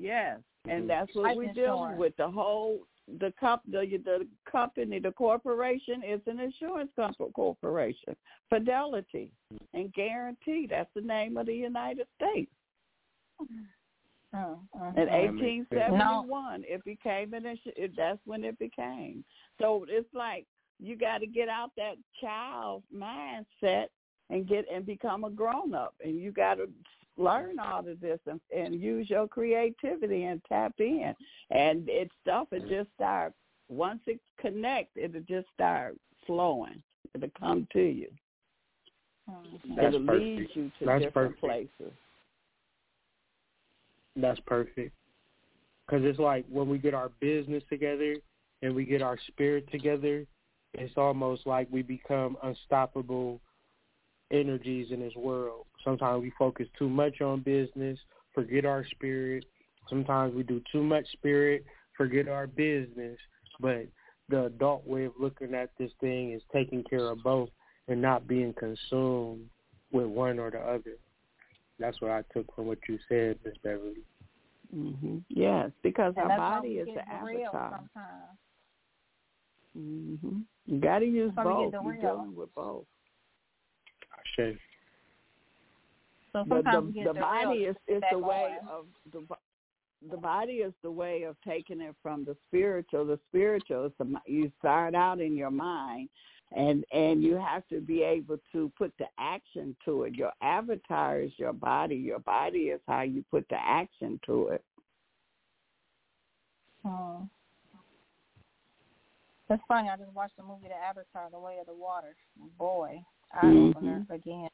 Yes, and that's what we're dealing with. The whole the comp the the company, the corporation is an insurance comp- corporation. Fidelity and Guarantee. That's the name of the United States. Mm, In That makes sense. 1871, it became an insu- it, that's when it became. So it's like you got to get out that child mindset and get and become a grown up, and you got to learn all of this and, and use your creativity and tap in. And it's stuff it just start once it connects, it'll just start flowing. It'll come to you. Mhm. That's it'll perfect. lead you to That's different perfect. places. That's perfect. Because it's like when we get our business together and we get our spirit together, it's almost like we become unstoppable energies in this world. Sometimes we focus too much on business, forget our spirit. Sometimes we do too much spirit, forget our business. But the adult way of looking at this thing is taking care of both and not being consumed with one or the other. That's what I took from what you said, Miss Beverly. hmm Yes, because And our body is get the derailed avatar. sometimes. hmm You got to use That's why we both. You're dealing with both. Shay. So But sometimes the, we the body is is the way on. of the the body is the way of taking it from the spiritual. The spiritual is the you start out in your mind, and and you have to be able to put the action to it. Your avatar is your body. Your body is how you put the action to it. Hmm. That's funny. I just watched the movie The Avatar: The Way of the Water. Boy, eye mm-hmm. opener again.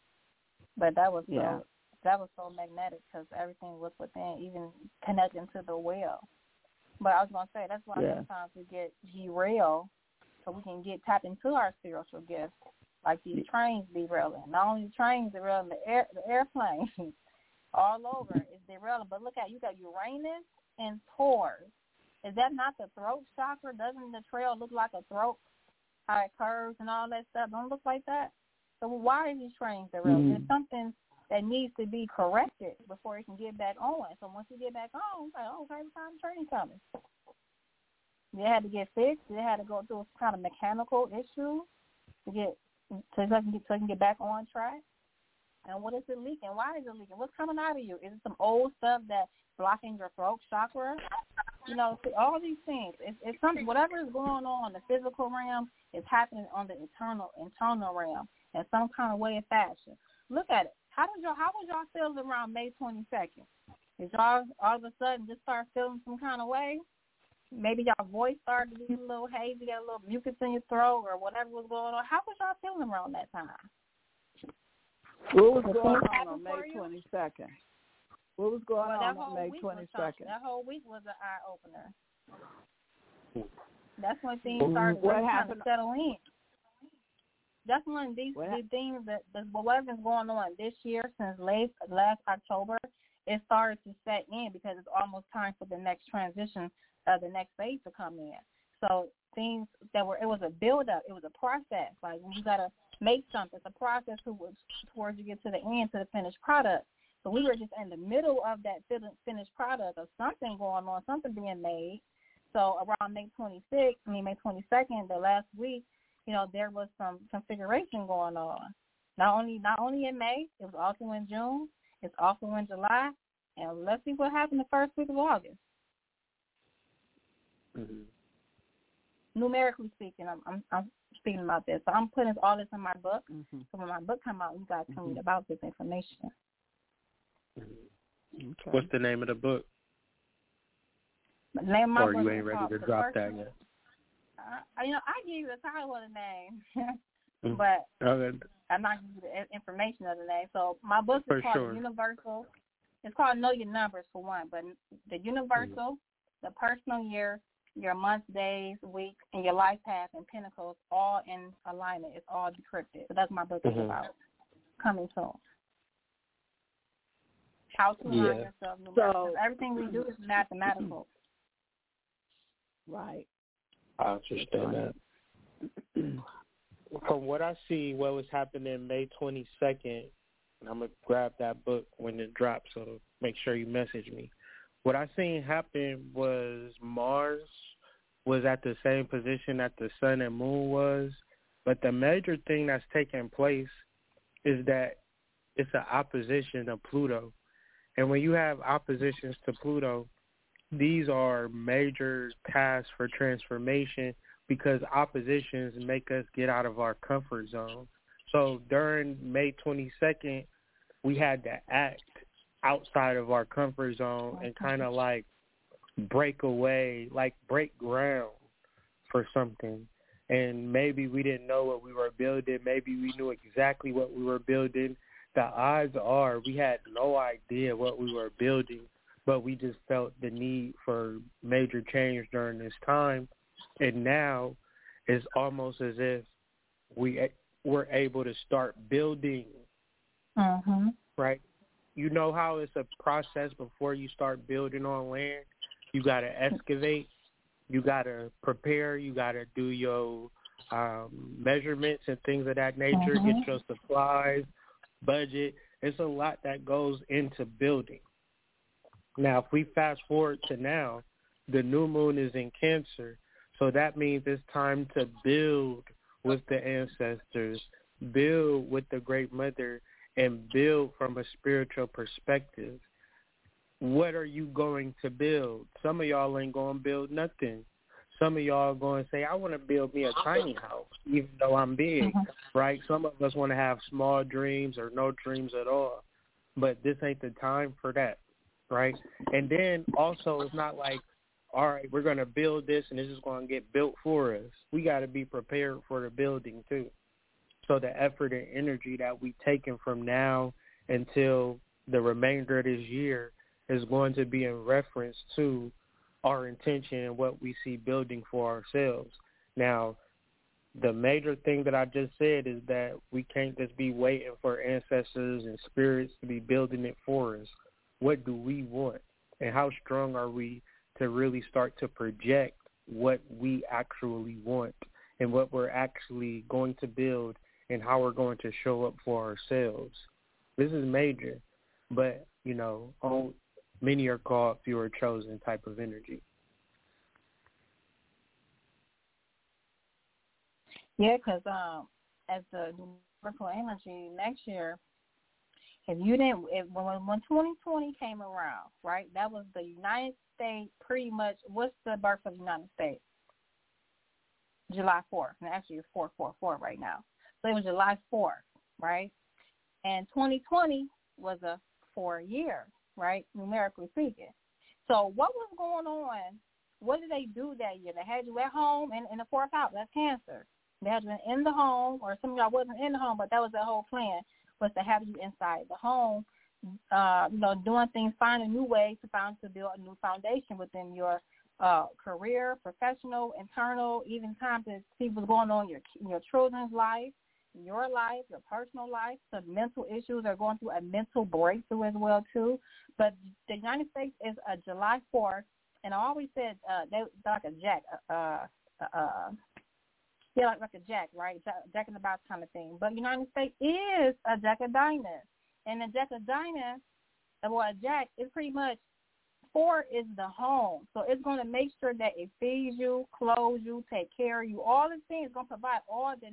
But that was so Yeah. that was so magnetic because everything was within, even connecting to the well. But I was gonna say that's why Yeah. sometimes we get derailed, so we can get tapped into our spiritual gifts, like these trains derailing. Not only the trains derailing, the air the airplanes all over is derailing. But look at you got Uranus and Taurus. Is that not the throat chakra? Doesn't the trail look like a throat? How it curves and all that stuff. Don't look like that. So why are these trains derailed? Mm. There's something that needs to be corrected before it can get back on. So once you get back on, it's like, oh, okay, what time the train coming? They had to get fixed. They had to go through some kind of mechanical issue to get so it can get so it can get back on track. And what is it leaking? Why is it leaking? What's coming out of you? Is it some old stuff that's blocking your throat chakra? You know, see, all these things. It's, it's something. Whatever is going on in the physical realm is happening on the internal internal realm in some kind of way or fashion. Look at it. How did y'all? How was y'all feeling around May twenty second? Did y'all all of a sudden just start feeling some kind of way? Maybe y'all voice started to be a little hazy, got a little mucus in your throat, or whatever was going on. How was y'all feeling around that time? What was Was going on on May twenty second? What was going Well, on on May week was twenty something. second? That whole week was an eye opener. That's when things started what really happened- to settle in. That's these What these things that that whatever's going on this year since late last October, it started to set in because it's almost time for the next transition, uh, the next phase to come in. So things that were it was a build up, it was a process. Like when you gotta make something, it's a process towards towards you get to the end to the finished product. So we were just in the middle of that finished product of something going on, something being made. So around May 26th, I mean May 22nd, the last week, you know, there was some configuration going on. Not only not only in May, it was also in June. It's also in July, and let's see what happened the first week of August. Mm-hmm. Numerically speaking, I'm I'm, I'm speaking about this. So I'm putting all this in my book. Mm-hmm. So when my book come out, you guys can read about this information. Okay. What's the name of the book? The name of my or book you ain't ready to drop that yet? Uh, you know, I give you the title of the name, Mm. but Okay. I'm not giving you the information of the name. So my book is For called sure. Universal. It's called Know Your Numbers for one, but the Universal, the personal year, your months, days, weeks, and your life path and pinnacles all in alignment. It's all decrypted. So that's my book is Mhm. about. Coming soon. How to align Yeah. yourself. So- everything we do is mathematical. Right. I understand that. From what I see, what was happening May 22nd, and I'm going to grab that book when it drops, so make sure you message me. What I seen happen was Mars was at the same position that the sun and moon was, but the major thing that's taking place is that it's an opposition of Pluto. And when you have oppositions to Pluto, these are major tasks for transformation because oppositions make us get out of our comfort zone. So during May 22nd, we had to act outside of our comfort zone oh and kind of like break away, like break ground. for something. And maybe we didn't know what we were building. Maybe we knew exactly what we were building. The odds are we had no idea what we were building, but we just felt the need for major change during this time. And now it's almost as if we were able to start building. Mm-hmm. Right? You know how it's a process before you start building on land? You got to excavate you got to prepare. You got to do your um, measurements and things of that nature. Mm-hmm. Get your supplies, budget. It's a lot that goes into building. Now, if we fast forward to now, the new moon is in Cancer, so that means it's time to build with the ancestors, build with the Great Mother, and build from a spiritual perspective what are you going to build? Some of y'all ain't going to build nothing. Some of y'all are going to say, I want to build me a tiny house, even though I'm big, mm-hmm. right? Some of us want to have small dreams or no dreams at all. But this ain't the time for that, right? And then also, it's not like, all right, we're going to build this and this is going to get built for us. We got to be prepared for the building, too. So the effort and energy that we taken from now until the remainder of this year is going to be in reference to our intention and what we see building for ourselves. Now, the major thing that I just said is that we can't just be waiting for ancestors and spirits to be building it for us. What do we want? And how strong are we to really start to project what we actually want and what we're actually going to build and how we're going to show up for ourselves? This is major. But, you know, on many are called, few are chosen type of energy. Yeah, because um, as the numerical energy next year, if you didn't, if, when when 2020 came around, right, that was the United States pretty much. What's the birth of the United States? July 4th, and actually it's 444 right now. So it was July 4th, right? And 2020 was a four year right? Numerically speaking. So what was going on? What did they do that year? They had you at home and in the fourth house. That's Cancer. They had you in the home, or some of y'all wasn't in the home, but that was the whole plan was to have you inside the home. Uh, you know, doing things, finding new ways to find to build a new foundation within your uh, career, professional, internal, even time to see what's going on in your in your children's life, your life, your personal life. Some mental issues are going through a mental breakthrough as well too. But the United States is a July 4th, and I always said uh, they a jack, uh, uh, uh, yeah, like, like a jack, right? Jack, in the box kind of thing. But United States is a jack of diamonds, and the jack of diamonds, well, a jack is pretty much four is the home. So it's going to make sure that it feeds you, clothes you, take care of you. All the things going to provide all the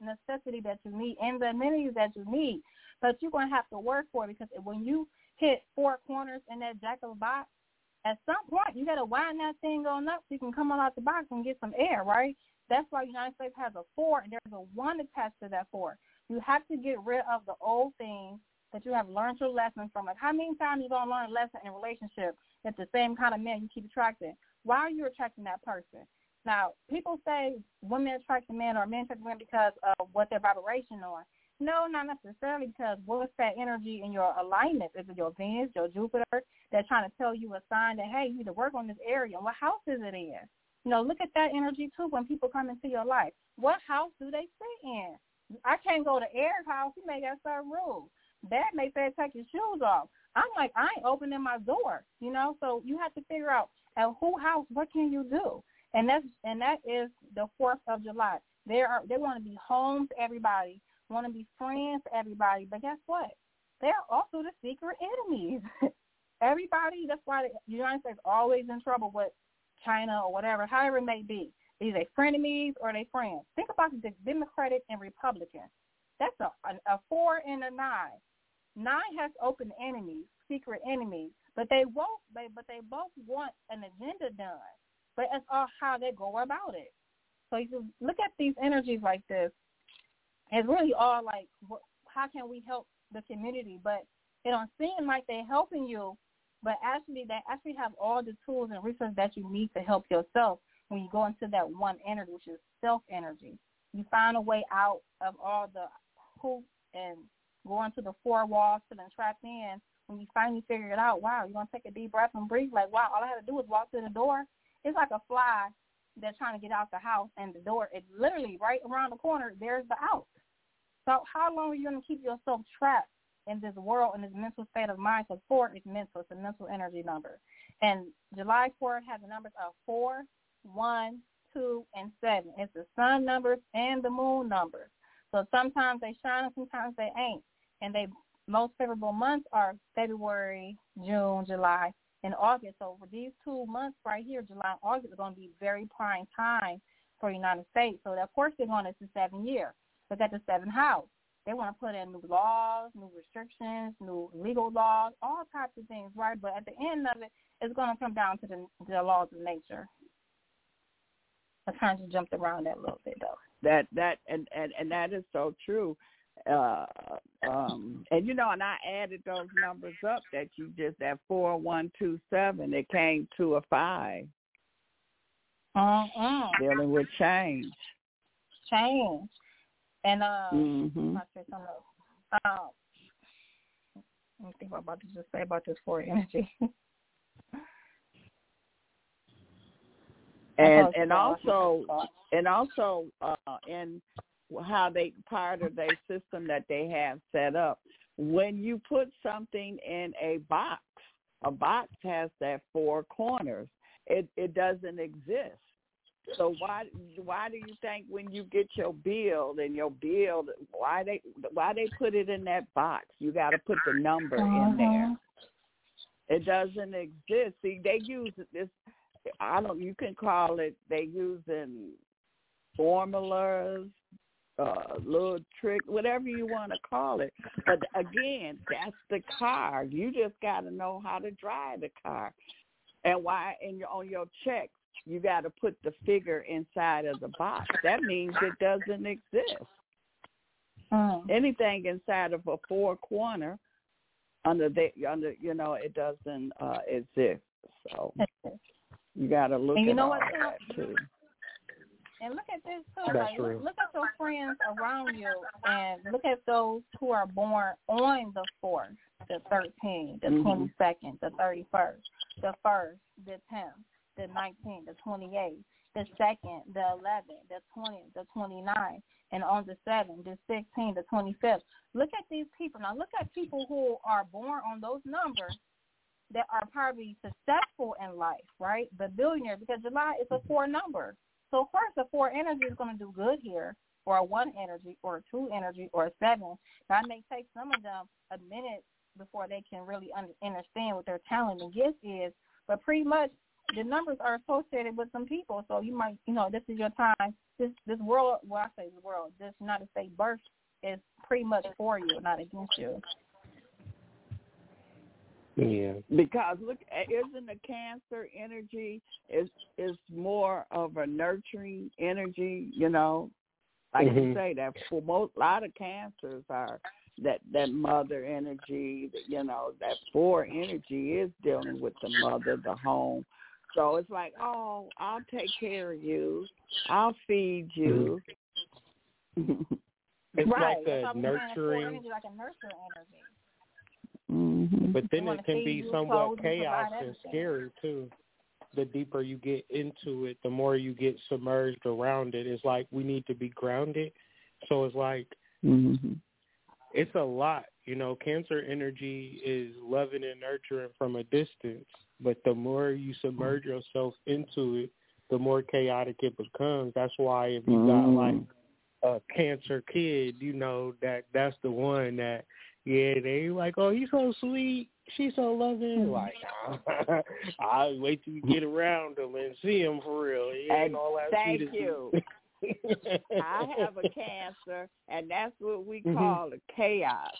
necessity that you need and the amenities that you need. But you're going to have to work for it because when you hit four corners in that jack of a box, at some point you got to wind that thing on up so you can come on out the box and get some air, right? That's why United States has a four and there's a one attached to that four. You have to get rid of the old things that you have learned your lessons from. Like how many times you gonna learn a lesson in a relationship if the same kind of man you keep attracting? Why are you attracting that person? Now, people say women attract men or men attract women because of what their vibration on. No, not necessarily because what's that energy in your alignment? Is it your Venus, your Jupiter? They're trying to tell you a sign that, hey, you need to work on this area. What house is it in? You know, look at that energy too when people come into your life. What house do they sit in? I can't go to Airik's house. He may got certain rules. Dad may say take your shoes off. I'm like, I ain't opening my door, you know. So you have to figure out at who house what can you do and that's and that is the Fourth of July. They are they want to be home to everybody, want to be friends to everybody, but guess what? They're also the secret enemies. everybody. That's why the United States always in trouble with China or whatever, however it may be. Either they frenemies or they friends. Think about the Democratic and Republican. That's a, a, a four and a nine. Nine has open enemies, secret enemies, but they won't. They, but they both want an agenda done but it's all how they go about it. So you look at these energies like this. It's really all like, how can we help the community? But it don't seem like they're helping you, but actually they actually have all the tools and resources that you need to help yourself. when you go into that one energy, which is self energy. You find a way out of all the hoops and going to the four walls to then trapped in. When you finally figure it out, wow, you're gonna take a deep breath and breathe. Like, wow, all I had to do was walk through the door. It's like a fly that's trying to get out the house, and the door, it's literally right around the corner. There's the out. So, how long are you gonna keep yourself trapped in this world in this mental state of mind? Because four is mental; it's a mental energy number. And July 4th has the numbers of four, one, two, and seven. It's the sun numbers and the moon numbers. So sometimes they shine and sometimes they ain't. And they most favorable months are February, June, July, and August. So for these two months right here, July and August, are going to be very prime time for the United States. So of course they're going into seven year. Look at the seventh house. They want to put in new laws, new restrictions, new legal laws, all types of things, right? But at the end of it, it's going to come down to the, the laws of nature. I kind of jumped around that a little bit though. That that and and and that is so true. Uh, um, and you know, and I added those numbers up that you just that four one two seven. It came to a five. Uh-uh. Dealing with change. Change. And uh, mm-hmm. I say something else. Uh, let me think about to just say about this four energy. and and also and also uh in how they part of their system that they have set up when you put something in a box a box has that four corners it it doesn't exist so why why do you think when you get your bill and your bill why they why they put it in that box you got to put the number in there it doesn't exist see they use this I don't. You can call it. They using formulas, uh, little trick, whatever you want to call it. But again, that's the car. You just got to know how to drive the car. And why? And your, on your check, you got to put the figure inside of the box. That means it doesn't exist. Mm. Anything inside of a four corner under the under you know it doesn't uh exist. So you got to look and you at know all what, that too. And look at this too. That's like, true. look, look at your friends around you, and look at those who are born on the fourth, the thirteenth, the Mhm. twenty second, the thirty first, the first, the tenth, the nineteenth, the twenty eighth, the second, the eleventh, the twentieth, the twenty ninth, and on the seventh, the sixteenth, the twenty fifth. Look at these people. Now look at people who are born on those numbers that are probably successful in life, right? The billionaires, because July is a four number. So of course, a four energy is going to do good here, or a one energy, or a two energy, or a seven. That may take some of them a minute before they can really understand what their talent and gift is. But pretty much, the numbers are associated with some people. So you might, you know, this is your time. This this world, well, I say the world, this United States birth is pretty much for you, not against you. Yeah. Because look, isn't the cancer energy is is more of a nurturing energy? You know, like you Mhm. say that for most a lot of cancers are that that mother energy. that, You know, that four energy is dealing with the mother, the home. So it's like, oh, I'll take care of you. I'll feed you. It's right. like a why we're saying it's four nurturing, energy, like a nurturing energy. but then it can be somewhat clothe you, provide chaos and scary too. The deeper you get into it, the more you get submerged around it. It's like we need to be grounded. So it's like hmm it's a lot. You know, cancer energy is loving and nurturing from a distance, but the more you submerge yourself into it, the more chaotic it becomes. That's why if you got Mhm. like a cancer kid, you know that that's the one that yeah they like oh he's so sweet, she's so loving. Like I'll wait till you get around him and see him for real. And all that thank you. I have a cancer, and that's what we Mhm. call a chaos.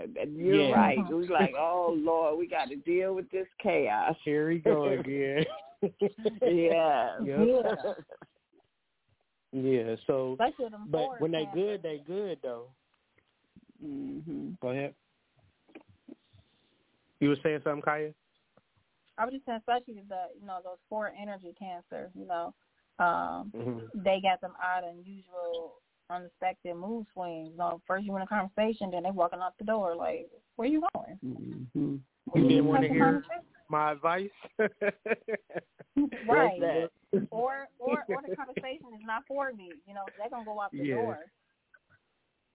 And and you're Yeah. right. We're like, oh Lord, we got to deal with this chaos. Here we go again. Yeah. Yep. Yeah. So, but when they good, they good though. hmm Go ahead. You were saying something, Kya? I was just saying, especially the you know those four energy cancers. You know, Um, Mhm. they got them out unusual, unexpected mood swings. You know, first you in a conversation, then they walking out the door like, "Where you going?" Mm-hmm. You didn't want to hear my advice. right? Or or or the conversation is not for me. You know, they're gonna go out the Yeah. door.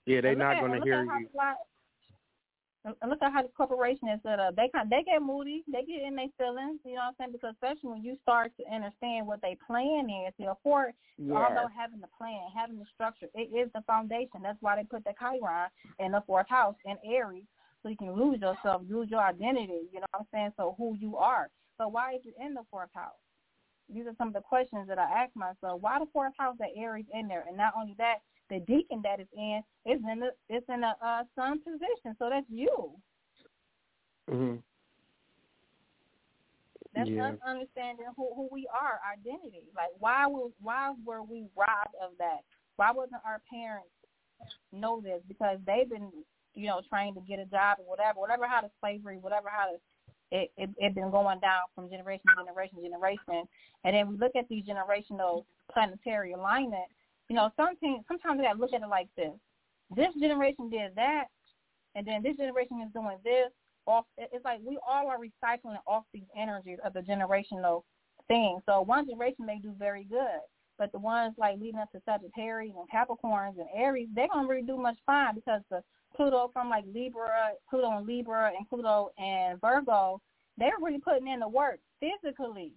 yeah, they're not going to and hear at you. fly- and- look at how the corporation is set up. They kind, they get moody, they get in their feelings. You know what I'm saying? Because especially when you start to understand what they plan is, you know, for although having the plan, having the structure, it is the foundation. That's why they put the Chiron in the fourth house in Aries, so you can lose yourself, lose your identity. You know what I'm saying? So who you are. So why is it in the fourth house? These are some of the questions that I ask myself. Why the fourth house that Aries in there? And not only that, the decan that is in is in the it's in a uh, sun position. So that's you. hmm That's Yeah. us understanding who who we are, identity. Like why was why were we robbed of that? Why wasn't our parents know this? Because they've been, you know, trained to get a job or whatever, whatever how to slavery, whatever how the it, it it been going down from generation to generation to generation. And then we look at these generational planetary alignment, you know, something sometimes we gotta look at it like this. This generation did that and then this generation is doing this off it's like we all are recycling off these energies of the generational thing. So one generation may do very good, but the ones like leading up to Sagittarius and Capricorns and Aries, they don't really do much fine because the Pluto from like Libra, Pluto and Libra and Pluto and Virgo, they're really putting in the work physically,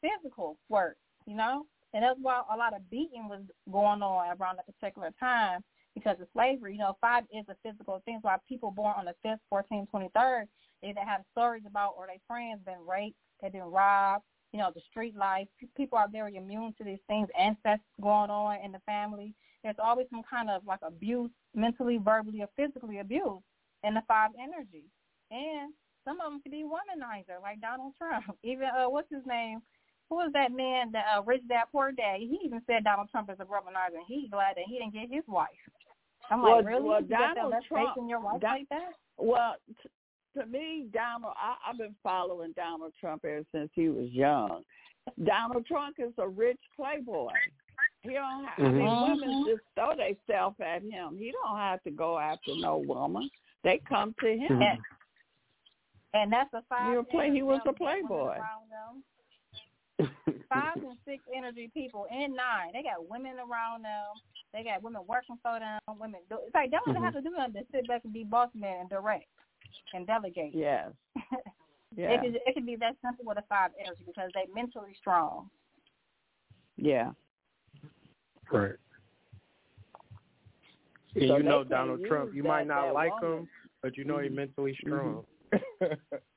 physical work, you know? And that's why a lot of beating was going on around that particular time because of slavery. You know, five is a physical thing. So why people born on the 5th, 14th, 23rd, they either have stories about or their friends been raped, they've been robbed, you know, the street life. People are very immune to these things, incest going on in the family. There's always some kind of like abuse, mentally, verbally, or physically abuse in the five energy. And some of them could be womanizer, like Donald Trump. Even, uh, what's his name? Who was that man, that uh, Rich Dad Poor Dad? He even said Donald Trump is a womanizer, and he's glad that he didn't get his wife. I'm Well, like, really? well, you Donald Trump- your wife Don- like that? Well, t- to me, Donald, I, I've been following Donald Trump ever since he was young. Donald Trump is a rich playboy. He don't. Have, I mean, Mhm. women just throw themselves at him. He don't have to go after no woman. They come to him. Mhm. And, and that's a five. He was play- he was a playboy. Five and six energy people, and nine. They got women around them. They got women working for them. Women. Do, it's like they don't Mm-hmm. have to do nothing. Just sit back and be boss man and direct and delegate. Yes. Yeah. It could it could be that simple with a five energy because they mentally strong. Yeah. Right. And So you know Donald Trump. You might not like woman. him, but you know he's Mhm. mentally strong.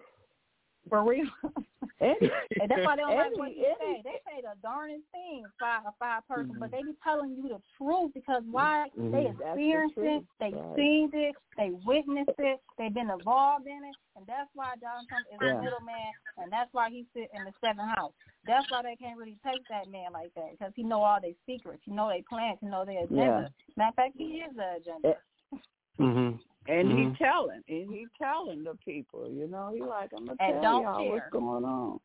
For real. Eddie, And that's why they don't like what you say. They say the darnest thing, five a five person, Mhm. but they be telling you the truth because why? They Mhm. That's the experienced it, they right. seen it, they witnessed it, they've been involved in it, and that's why Donald Trump is Yeah. a middleman, and that's why he sit in the seventh house. That's why they can't really take that man like that because he know all their secrets, he know their plans, he know their agenda. Matter of fact, he is the agenda. Eh, Mhm. And Mhm. he telling, and he telling the people, you know, he like, I'm gonna And tell y'all care. what's going on.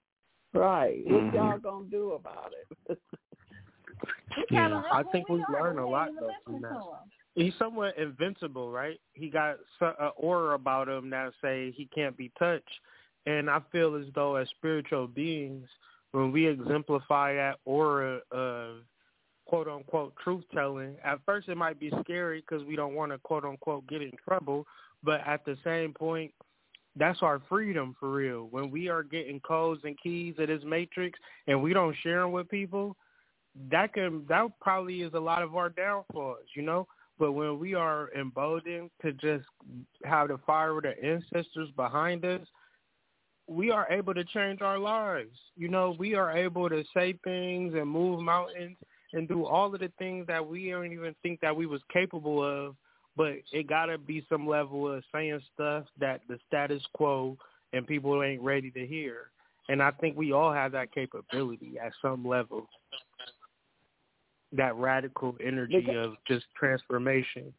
Right. What Mhm. y'all gonna do about it? Yeah, I think we we are, learn a lot, though, from that. He's somewhat invincible, right? He got an aura about him that say he can't be touched, and I feel as though as spiritual beings, when we exemplify that aura of quote unquote truth telling, at first it might be scary because we don't want to quote unquote get in trouble, but at the same point, that's our freedom for real. When we are getting codes and keys of this matrix and we don't share them with people, that can that probably is a lot of our downfalls, you know. But when we are emboldened to just have the fire of the ancestors behind us, we are able to change our lives. You know, we are able to say things and move mountains and do all of the things that we don't even think that we was capable of. But it gotta be some level of saying stuff that the status quo and people ain't ready to hear. And I think we all have that capability at some level. That radical energy Because- of just transformation.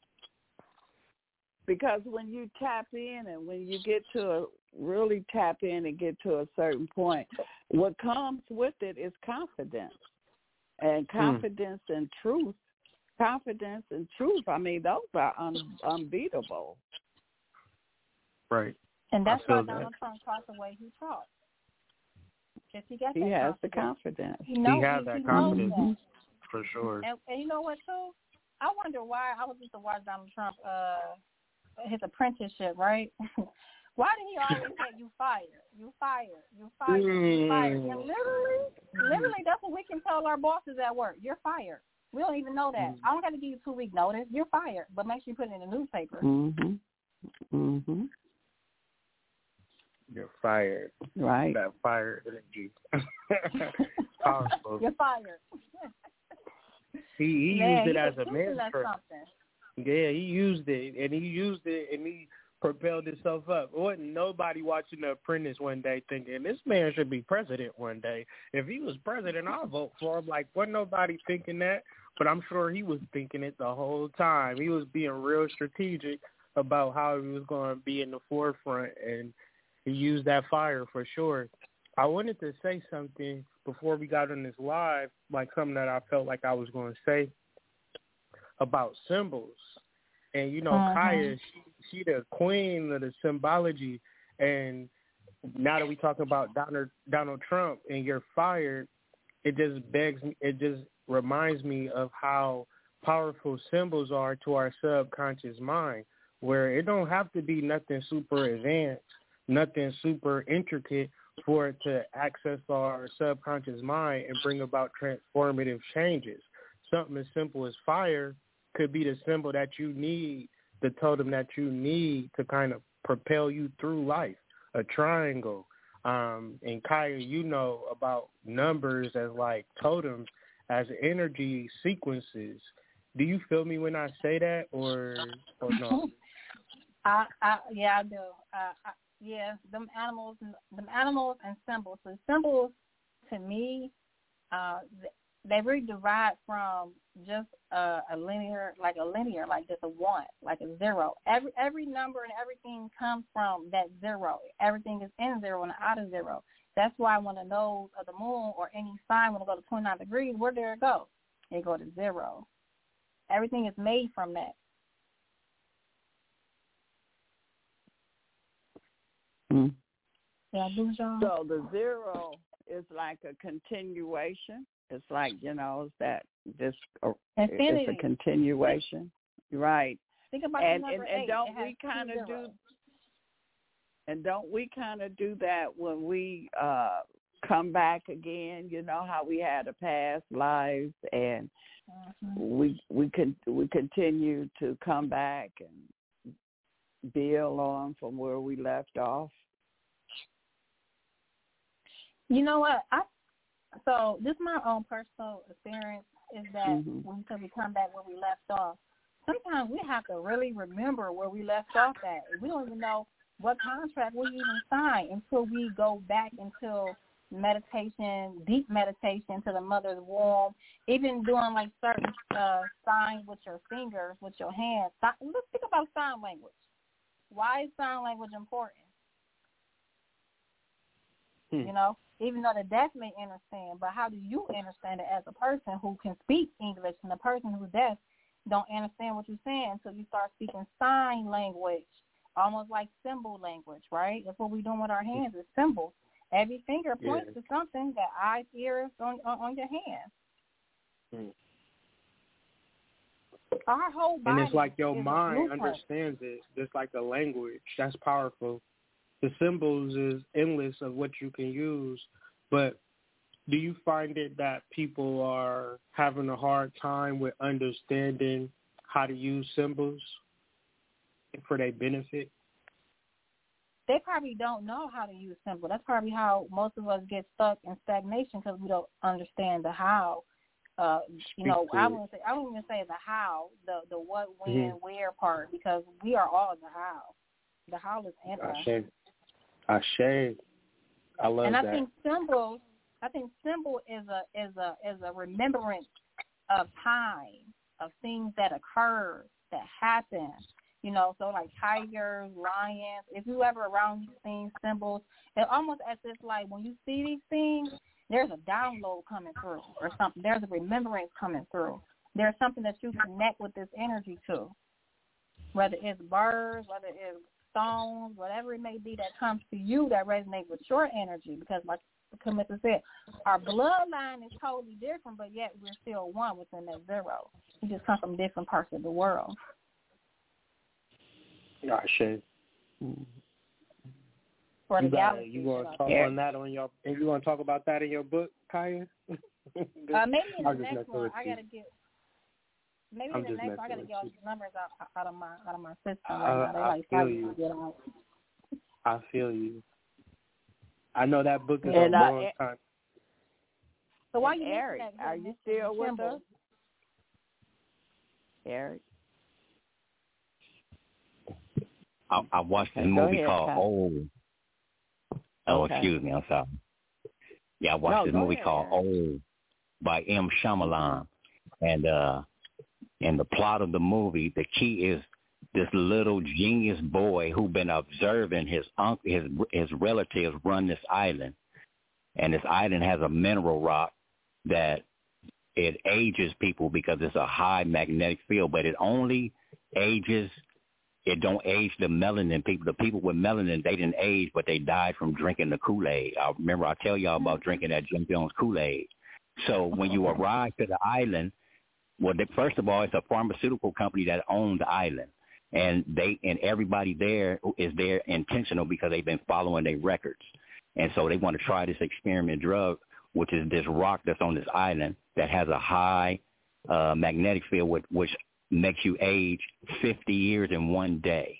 because when you tap in and when you get to a really tap in and get to a certain point, what comes with it is confidence. And confidence and truth, confidence and truth. I mean, those are un- unbeatable. Right. And that's I feel why that. Donald Trump talks the way he talks. Because he got He that has the confidence. confidence. He, knows, he has that he confidence Knows for sure. And, and you know what, too? I wonder why. I was just to watch Donald Trump, uh, his apprenticeship, right? why did he always say, you fired, you fired, you fired, you fired? And Mm. literally, literally, that's what we can tell our bosses at work. You're fired. We don't even know that. Mm. I don't got to give you two week notice. You're fired. But make sure you put it in the newspaper. Mhm. Mhm. You're fired. Right. That fire energy. You're fired. He, he Man, used it as a mantra. Yeah, he used it, and he used it, and he propelled himself up. Wasn't nobody watching The Apprentice one day thinking this man should be president one day. If he was president, I'll vote for him. Like, wasn't nobody thinking that? But I'm sure he was thinking it the whole time. He was being real strategic about how he was going to be in the forefront, and he used that fire for sure. I wanted to say something before we got on this live, like something that I felt like I was going to say about symbols. And you know, Mhm. Kya, she, she the queen of the symbology. And now that we talk about Donald Donald Trump and you're fired, it just begs me. It just reminds me of how powerful symbols are to our subconscious mind, where it don't have to be nothing super advanced, nothing super intricate for it to access our subconscious mind and bring about transformative changes. Something as simple as fire could be the symbol that you need, the totem that you need to kind of propel you through life. A triangle. Um, and Kya, you know about numbers as like totems, as energy sequences. Do you feel me when I say that, or or no? I, I, yeah, I do. Uh, I, yeah, them animals, and them animals and symbols. The symbols, to me, uh, they really derive from just a, a linear, like a linear, like just a one, like a zero. Every every number and everything comes from that zero. Everything is in zero and out of zero. That's why when the nodes of the moon or any sign when it goes to 29 degrees, where did it go? It go to zero. Everything is made from that. Mm. Yeah. So the zero is like a continuation. It's like you know, it's that this uh, Infinity. it's a continuation, right? Think about And the and, and eight. don't we kind of do and don't we kind of do that when we uh come back again? You know how we had a past lives and Mhm. we we can we continue to come back and build on from where we left off. You know what? I so this is my own personal experience is that Mhm. when we come back where we left off, sometimes we have to really remember where we left off at. We don't even know what contract we even signed until we go back into meditation, deep meditation to the mother's womb, even doing like certain uh, signs with your fingers, with your hands. Let's think about sign language. Why is sign language important? Hmm. You know, even though the deaf may understand, but how do you understand it as a person who can speak English and the person who's deaf don't understand what you're saying until you start speaking sign language, almost like symbol language, right? That's what we're doing with our hands is symbols. Every finger points Yeah. to something that eyes, ears on, on your hand. Hmm. Our whole body And it's like your mind understands it, just like the language. That's powerful. The symbols is endless of what you can use, but do you find it that people are having a hard time with understanding how to use symbols for their benefit? they probably don't know how to use symbol. That's probably how most of us get stuck in stagnation because we don't understand the how. Uh, you know, I wouldn't say I wouldn't even say the how, the the what, when, Mhm. where part, because we are all the how. The how is in us. Ashe. I love and I that. think symbols. I think symbol is a is a is a remembrance of time of things that occur that happen. You know, so like tigers, lions. If you ever around these things, symbols, it almost as if like when you see these things, there's a download coming through or something. There's a remembrance coming through. There's something that you connect with this energy to, whether it's birds, whether it's stones, whatever it may be that comes to you that resonates with your energy. Because like Camissa said, our bloodline is totally different, but yet we're still one within that zero. We just come from different parts of the world. Gotcha. For the you got galaxy. you want to so. talk Yeah. on that on your? And you want to talk about that in your book, Kya? Uh, maybe in the next one, I gotta get. Maybe I'm the just next one, I gotta get all these numbers out, out of my out of my system. Uh, right now. They I like feel you. get out. I feel you. I know that book is And, a uh, long and- time. So why And you Airik, that? are you still with symbol? us? Airik. I, I watched this movie ahead, called Ty. Old. Oh, Okay. excuse me, I'm sorry. Yeah, I watched No, this movie ahead, called Eric. Old by M. Shyamalan, and uh, and the plot of the movie, the key is this little genius boy who been observing his uncle, his his relatives run this island, and this island has a mineral rock that it ages people because it's a high magnetic field, but it only ages it don't age the melanin people. The people with melanin, they didn't age, but they died from drinking the Kool-Aid. I remember I tell y'all about drinking that Jim Jones Kool-Aid. So when you arrive to the island, well, they, first of all, it's a pharmaceutical company that owns the island, and they and everybody there is there intentional because they've been following their records, and so they want to try this experiment drug, which is this rock that's on this island that has a high uh, magnetic field, which, which makes you age 50 years in one day.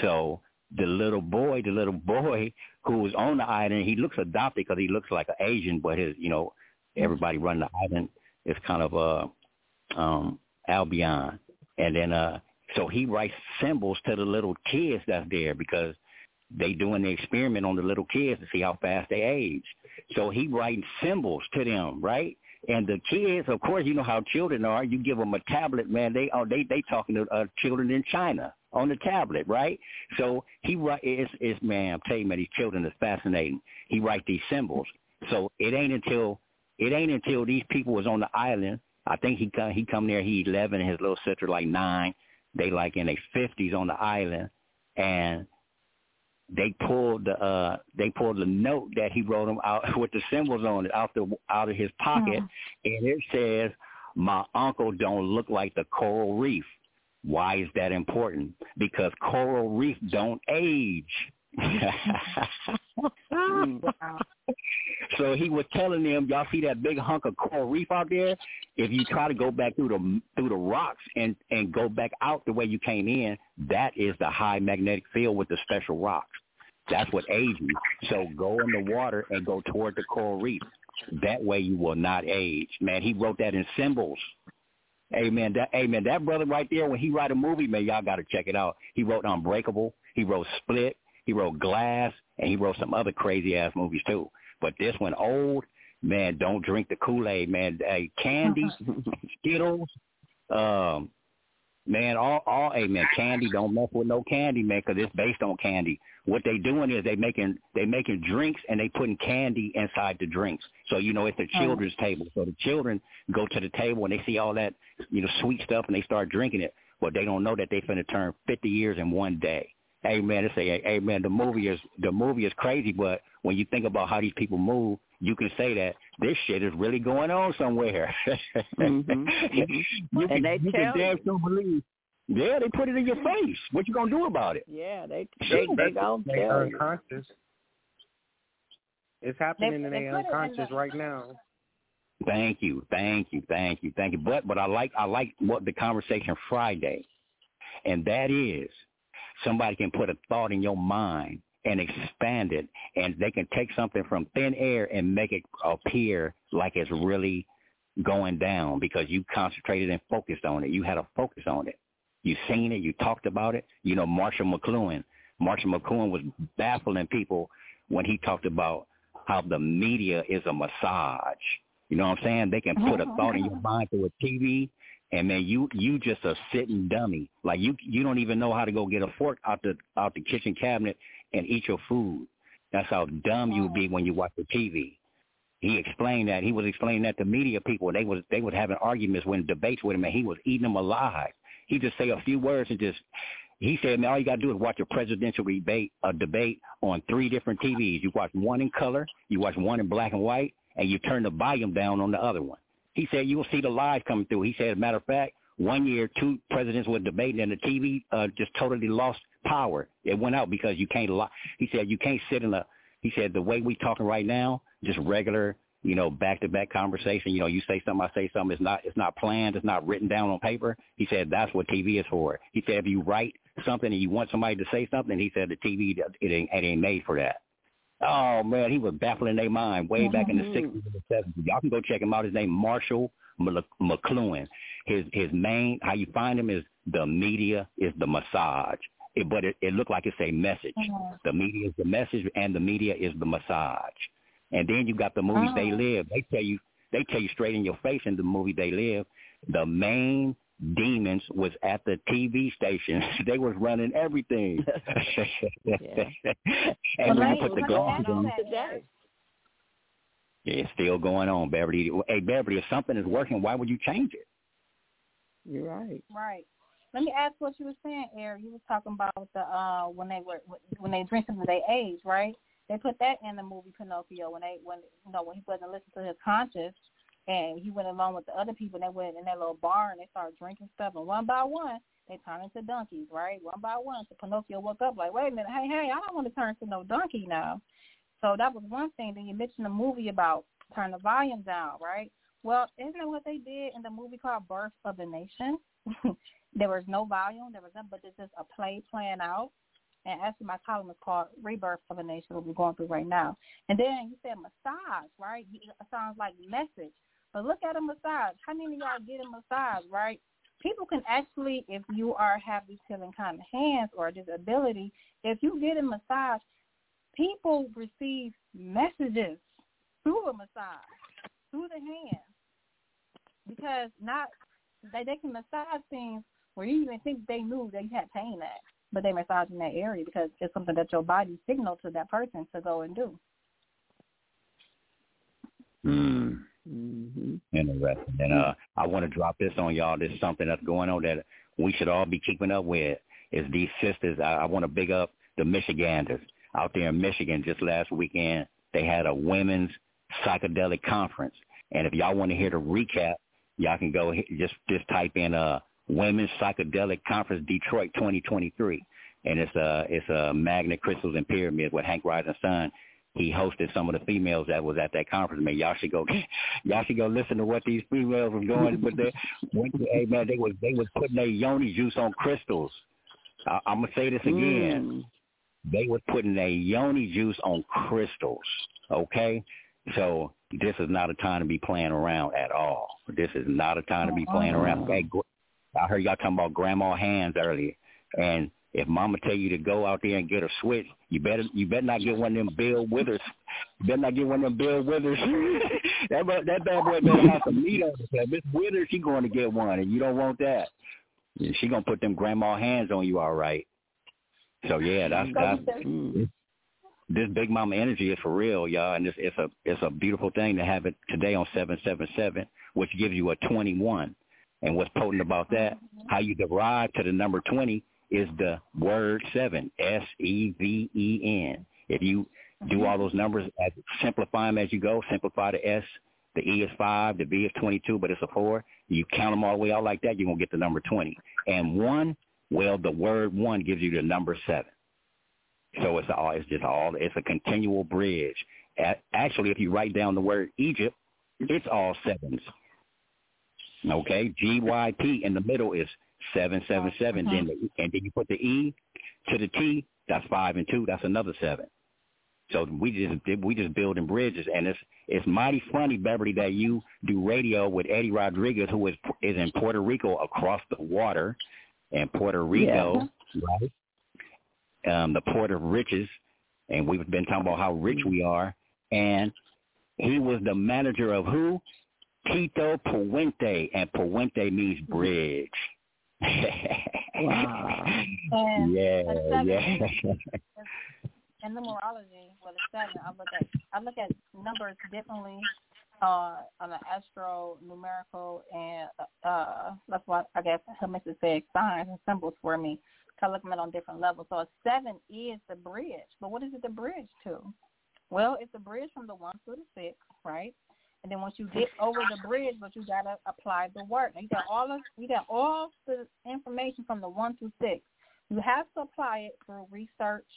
So the little boy, the little boy who was on the island, he looks adopted because he looks like an Asian, but his, you know, everybody running the island is kind of uh, um, Albion, and then uh, so he writes symbols to the little kids that's there because they doing the experiment on the little kids to see how fast they age. So he writing symbols to them, right? And the kids, of course, you know how children are. You give them a tablet, man. They are they they talking to uh, children in China on the tablet, right? So he write it's it's man. I'm telling you, man, these children is fascinating. He write these symbols. So it ain't until it ain't until these people was on the island. I think he come he come there. He eleven, his little sister like nine. They like in their fifties on the island, and they pulled the uh they pulled the note that he wrote them out with the symbols on it out the out of his pocket and it says my uncle don't look like the coral reef why is that important because coral reef don't age so he was telling them y'all see that big hunk of coral reef out there if you try to go back through the through the rocks and and go back out the way you came in that is the high magnetic field with the special rocks that's what ages you. So go in the water and go toward the coral reef. That way you will not age. Man, he wrote that in symbols. Amen. That amen. That brother right there, when he write a movie, man, y'all gotta check it out. He wrote Unbreakable, he wrote Split, he wrote Glass, and he wrote some other crazy ass movies too. But this one old, man, don't drink the Kool-Aid, man. Hey, candy, Skittles, um, man, all, all, hey, man, candy, don't mess with no candy, man, 'cause it's based on candy. What they doing is they making they making drinks and they putting candy inside the drinks. So you know it's a children's table. So the children go to the table and they see all that you know sweet stuff and they start drinking it, but they don't know that they finna turn 50 years in one day. Hey man, they say, hey man, the movie is the movie is crazy, but when you think about how these people move, you can say that this shit is really going on somewhere. Mhm, mhm. you can, And they you tell can damn you. sure believe. Yeah, they put it in your face. What you gonna do about it? Yeah, they they they gonna They tell you. unconscious. It's happening They- in they their put it in unconscious the- right now. Thank you, thank you, thank you, thank you. But but I like I like what the conversation Friday, and that is somebody can put a thought in your mind and expand it, and they can take something from thin air and make it appear like it's really going down because you concentrated and focused on it. You had a focus on it. You seen it. You talked about it. You know, Marshall McLuhan. Marshall McLuhan was baffling people when he talked about how the media is a massage. You know what I'm saying? They can put a oh, thought in your mind through a TV, and man, you you just a sitting dummy. Like you you don't even know how to go get a fork out the out the kitchen cabinet and eat your food. That's how dumb you would be when you watch the TV. he explained that he was explaining that to media people. They was they was having arguments when debates with him, and he was eating them alive. He just say a few words and just he said, man, all you got to do is watch a presidential debate, a debate on three different TVs. You watch one in color, you watch one in black and white, and you turn the volume down on the other one. He said you will see the lies coming through. He said, as a matter of fact, one year two presidents were debating and the TV uh, just totally lost power. It went out because you can't. Li- he said you can't sit in a. He said the way we talking right now, just regular you know, back to back conversation. You know, you say something, I say something. It's not it's not planned. It's not written down on paper. He said that's what TV is for. He said if you write something and you want somebody to say something, he said the TV it ain't, it ain't made for that. Oh man, he was baffling their mind way back in the mm-hmm. sixties and seventies. Y'all can go check him out. His name Marshall McLuhan. His his main how you find him is the media is the massage. It, but it, it looked like it's a message. Mm-hmm. The media is the message, and the media is the massage. And then you got the movies oh. they live. They tell you they tell you straight in your face in the movie they live. The main demons was at the TV station. they was running everything. and when you put the glasses on, today. it's still going on, Beverly. Hey, Beverly, if something is working, why would you change it? You're right. Right. Let me ask what you were saying, Airik. You was talking about the uh when they were when they drink into they age, right? They put that in the movie Pinocchio when they when you know when he wasn't listening to his conscience and he went along with the other people they went in that little bar and they started drinking stuff and one by one they turned into donkeys, right? One by one. So Pinocchio woke up like, Wait a minute, hey, hey, I don't want to turn into no donkey now. So that was one thing. Then you mentioned the movie about turn the volume down, right? Well, isn't that what they did in the movie called Birth of the Nation? there was no volume, there was nothing but it's just a play playing out. And actually, my column is called Rebirth of a Nation, what we're going through right now. And then you said massage, right? It sounds like message. But look at a massage. How many of y'all get a massage, right? People can actually, if you are have these healing kind of hands or disability, if you get a massage, people receive messages through a massage, through the hands. Because not they, they can massage things where you even think they knew they had pain at but they massage in that area because it's something that your body signals to that person to go and do. Mm. Mm-hmm. Interesting. And uh, I want to drop this on y'all. There's something that's going on that we should all be keeping up with. Is these sisters? I, I want to big up the Michiganders out there in Michigan. Just last weekend, they had a women's psychedelic conference. And if y'all want to hear the recap, y'all can go just just type in uh Women's Psychedelic Conference Detroit 2023, and it's a it's a magnet crystals and pyramids with Hank Rising Sun. He hosted some of the females that was at that conference. Man, y'all should go. Y'all should go listen to what these females were going. But they went to, hey man, they was they was putting their yoni juice on crystals. I, I'm gonna say this again. Mm. They was putting their yoni juice on crystals. Okay, so this is not a time to be playing around at all. This is not a time to be playing around. Hey, I heard y'all talking about grandma hands earlier, and if mama tell you to go out there and get a switch, you better you better not get one of them Bill Withers. You better not get one of them Bill Withers. that that bad boy better have some meat on it. Miss Withers, she going to get one, and you don't want that. She gonna put them grandma hands on you, all right. So yeah, that's that's. Mm, this Big Mama energy is for real, y'all, and it's, it's a it's a beautiful thing to have it today on seven seven seven, which gives you a twenty one. And what's potent about that, how you derive to the number 20 is the word seven, S-E-V-E-N. If you do mm-hmm. all those numbers, as, simplify them as you go, simplify the S, the E is 5, the V is 22, but it's a 4. You count them all the way out like that, you're going to get the number 20. And 1, well, the word 1 gives you the number 7. So it's all it's just all it's a continual bridge. Actually, if you write down the word Egypt, it's all sevens. Okay, GYP in the middle is seven seven seven. Mm-hmm. Then the, and then you put the E to the T. That's five and two. That's another seven. So we just we just building bridges, and it's it's mighty funny, Beverly, that you do radio with Eddie Rodriguez, who is is in Puerto Rico across the water, and Puerto Rico, yeah. right? Um, the port of riches, and we've been talking about how rich we are, and he was the manager of who? Tito Puente, and Puente means bridge. Wow. yeah, yeah. in numerology, well, the seven, I look at I look at numbers differently uh, on the astro numerical and uh, that's why I guess Hermetic signs and symbols for me. I look at it on different levels. So a seven is the bridge, but what is it the bridge to? Well, it's a bridge from the one to the six, right? And then once you get over the bridge, but you gotta apply the work. you got all of you got all the information from the one to six. You have to apply it through research,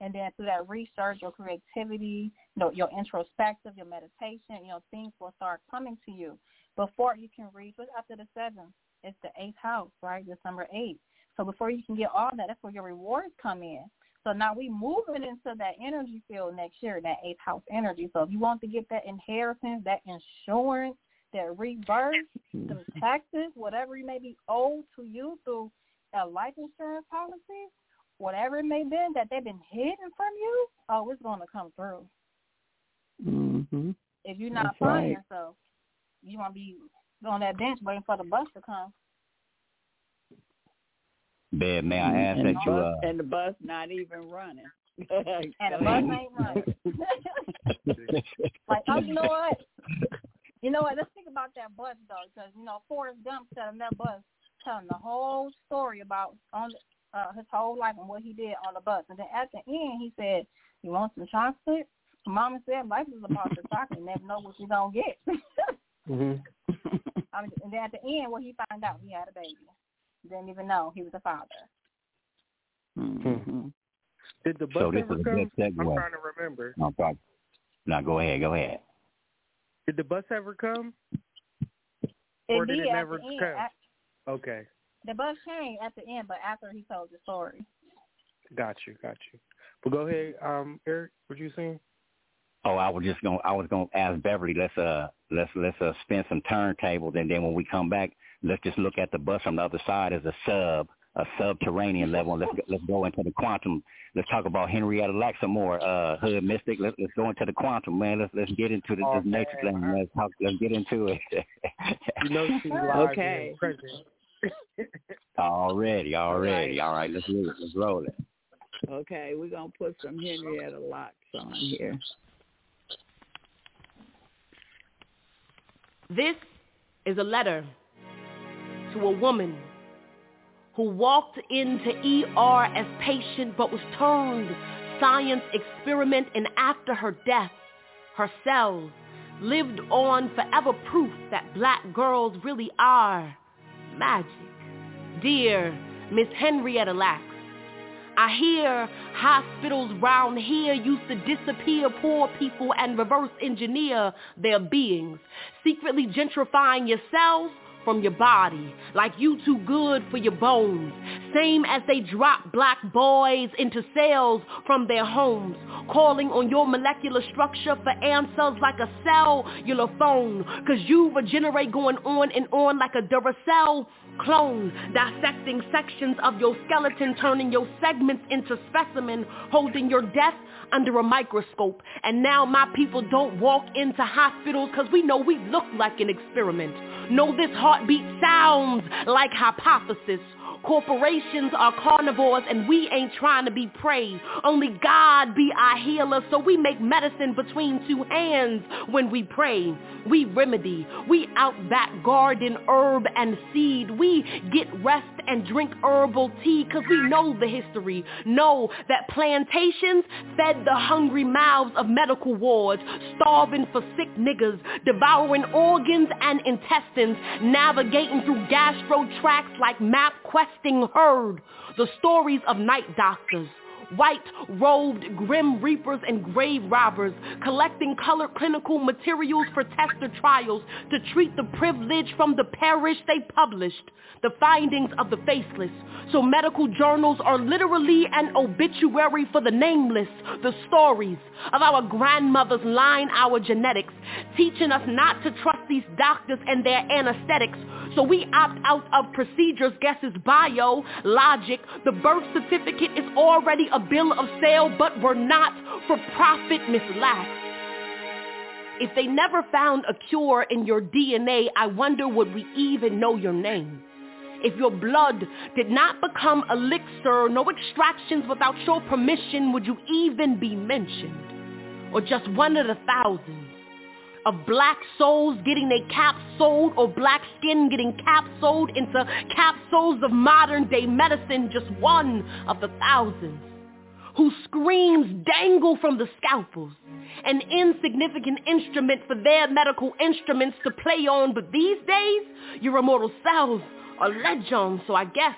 and then through that research, your creativity, you know, your introspective, your meditation, you know, things will start coming to you before you can reach. What's after the seven? It's the eighth house, right? It's number eight. So before you can get all that, that's where your rewards come in. So now we moving into that energy field next year, that eighth house energy. So if you want to get that inheritance, that insurance, that rebirth, some taxes, whatever you may be owed to you through a life insurance policy, whatever it may be that they've been hidden from you, oh, it's going to come through. Mm-hmm. If you're not finding right. yourself, you want to be on that bench waiting for the bus to come. Bed, may I ask and that you uh, and the bus not even running. and the bus ain't running. like, oh, you know what? You know what? Let's think about that bus though, because you know Forrest Gump said on that bus, telling the whole story about on uh, his whole life and what he did on the bus, and then at the end he said, "You want some chocolate?" Mama said, "Life is about the chocolate. You never know what you're gonna get." mm-hmm. I mean, and then at the end, what he found out, he had a baby. Didn't even know he was a father. Mm-hmm. Did the bus so this ever is come? a good segue. I'm trying to remember. No, sorry. no, go ahead. Go ahead. Did the bus ever come? It or did did it never come? At, okay. The bus came at the end, but after he told the story. Got you, got you. But go ahead, um, Airik. What you saying? Oh, I was just going. to I was going to ask Beverly. Let's uh, let's let's uh, spin some turntables, and then when we come back, let's just look at the bus from the other side as a sub, a subterranean level. Let's let's go into the quantum. Let's talk about Henrietta Lacks some more. Uh, Hood Mystic. Let's let's go into the quantum, man. Let's let's get into the, okay. this next thing. Let's talk. Let's get into it. you know she's live okay. already, already. All right, let's roll it. Let's roll it. Okay, we're gonna put some Henrietta Lacks on here. This is a letter to a woman who walked into ER as patient but was turned science experiment and after her death, her cells lived on forever proof that black girls really are magic. Dear Miss Henrietta Lacks, I hear hospitals round here used to disappear poor people and reverse engineer their beings, secretly gentrifying yourselves from your body, like you too good for your bones. Same as they drop black boys into cells from their homes, calling on your molecular structure for answers like a cellular phone. Cause you regenerate going on and on like a Duracell clone, dissecting sections of your skeleton, turning your segments into specimen, holding your death under a microscope. And now my people don't walk into hospitals because we know we look like an experiment. Know this heartbeat sounds like hypothesis. Corporations are carnivores and we ain't trying to be prey. Only God be our healer so we make medicine between two hands when we pray. We remedy. We outback garden herb and seed. We get rest and drink herbal tea cause we know the history. Know that plantations fed the hungry mouths of medical wards, starving for sick niggas, devouring organs and intestines, navigating through gastro tracts like map quest questing herd, the stories of night doctors, white-robed grim reapers and grave robbers, collecting colored clinical materials for tester trials to treat the privilege from the parish they published, the findings of the faceless. So medical journals are literally an obituary for the nameless, the stories of our grandmothers line our genetics, teaching us not to trust these doctors and their anesthetics. So we opt out of procedures, guesses, bio, logic. The birth certificate is already a bill of sale, but we're not for profit, Miss Lack. If they never found a cure in your DNA, I wonder would we even know your name? If your blood did not become elixir, no extractions without your permission, would you even be mentioned? Or just one of the thousands of black souls getting their caps sold or black skin getting capsuled into capsules of modern day medicine, just one of the thousands whose screams dangle from the scalpels, an insignificant instrument for their medical instruments to play on. But these days, your immortal cells are legends, so I guess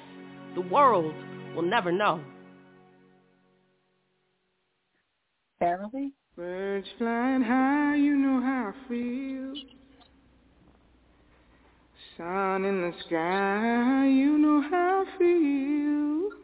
the world will never know. Beverly? Birds flying high, you know how I feel. Sun in the sky, you know how I feel.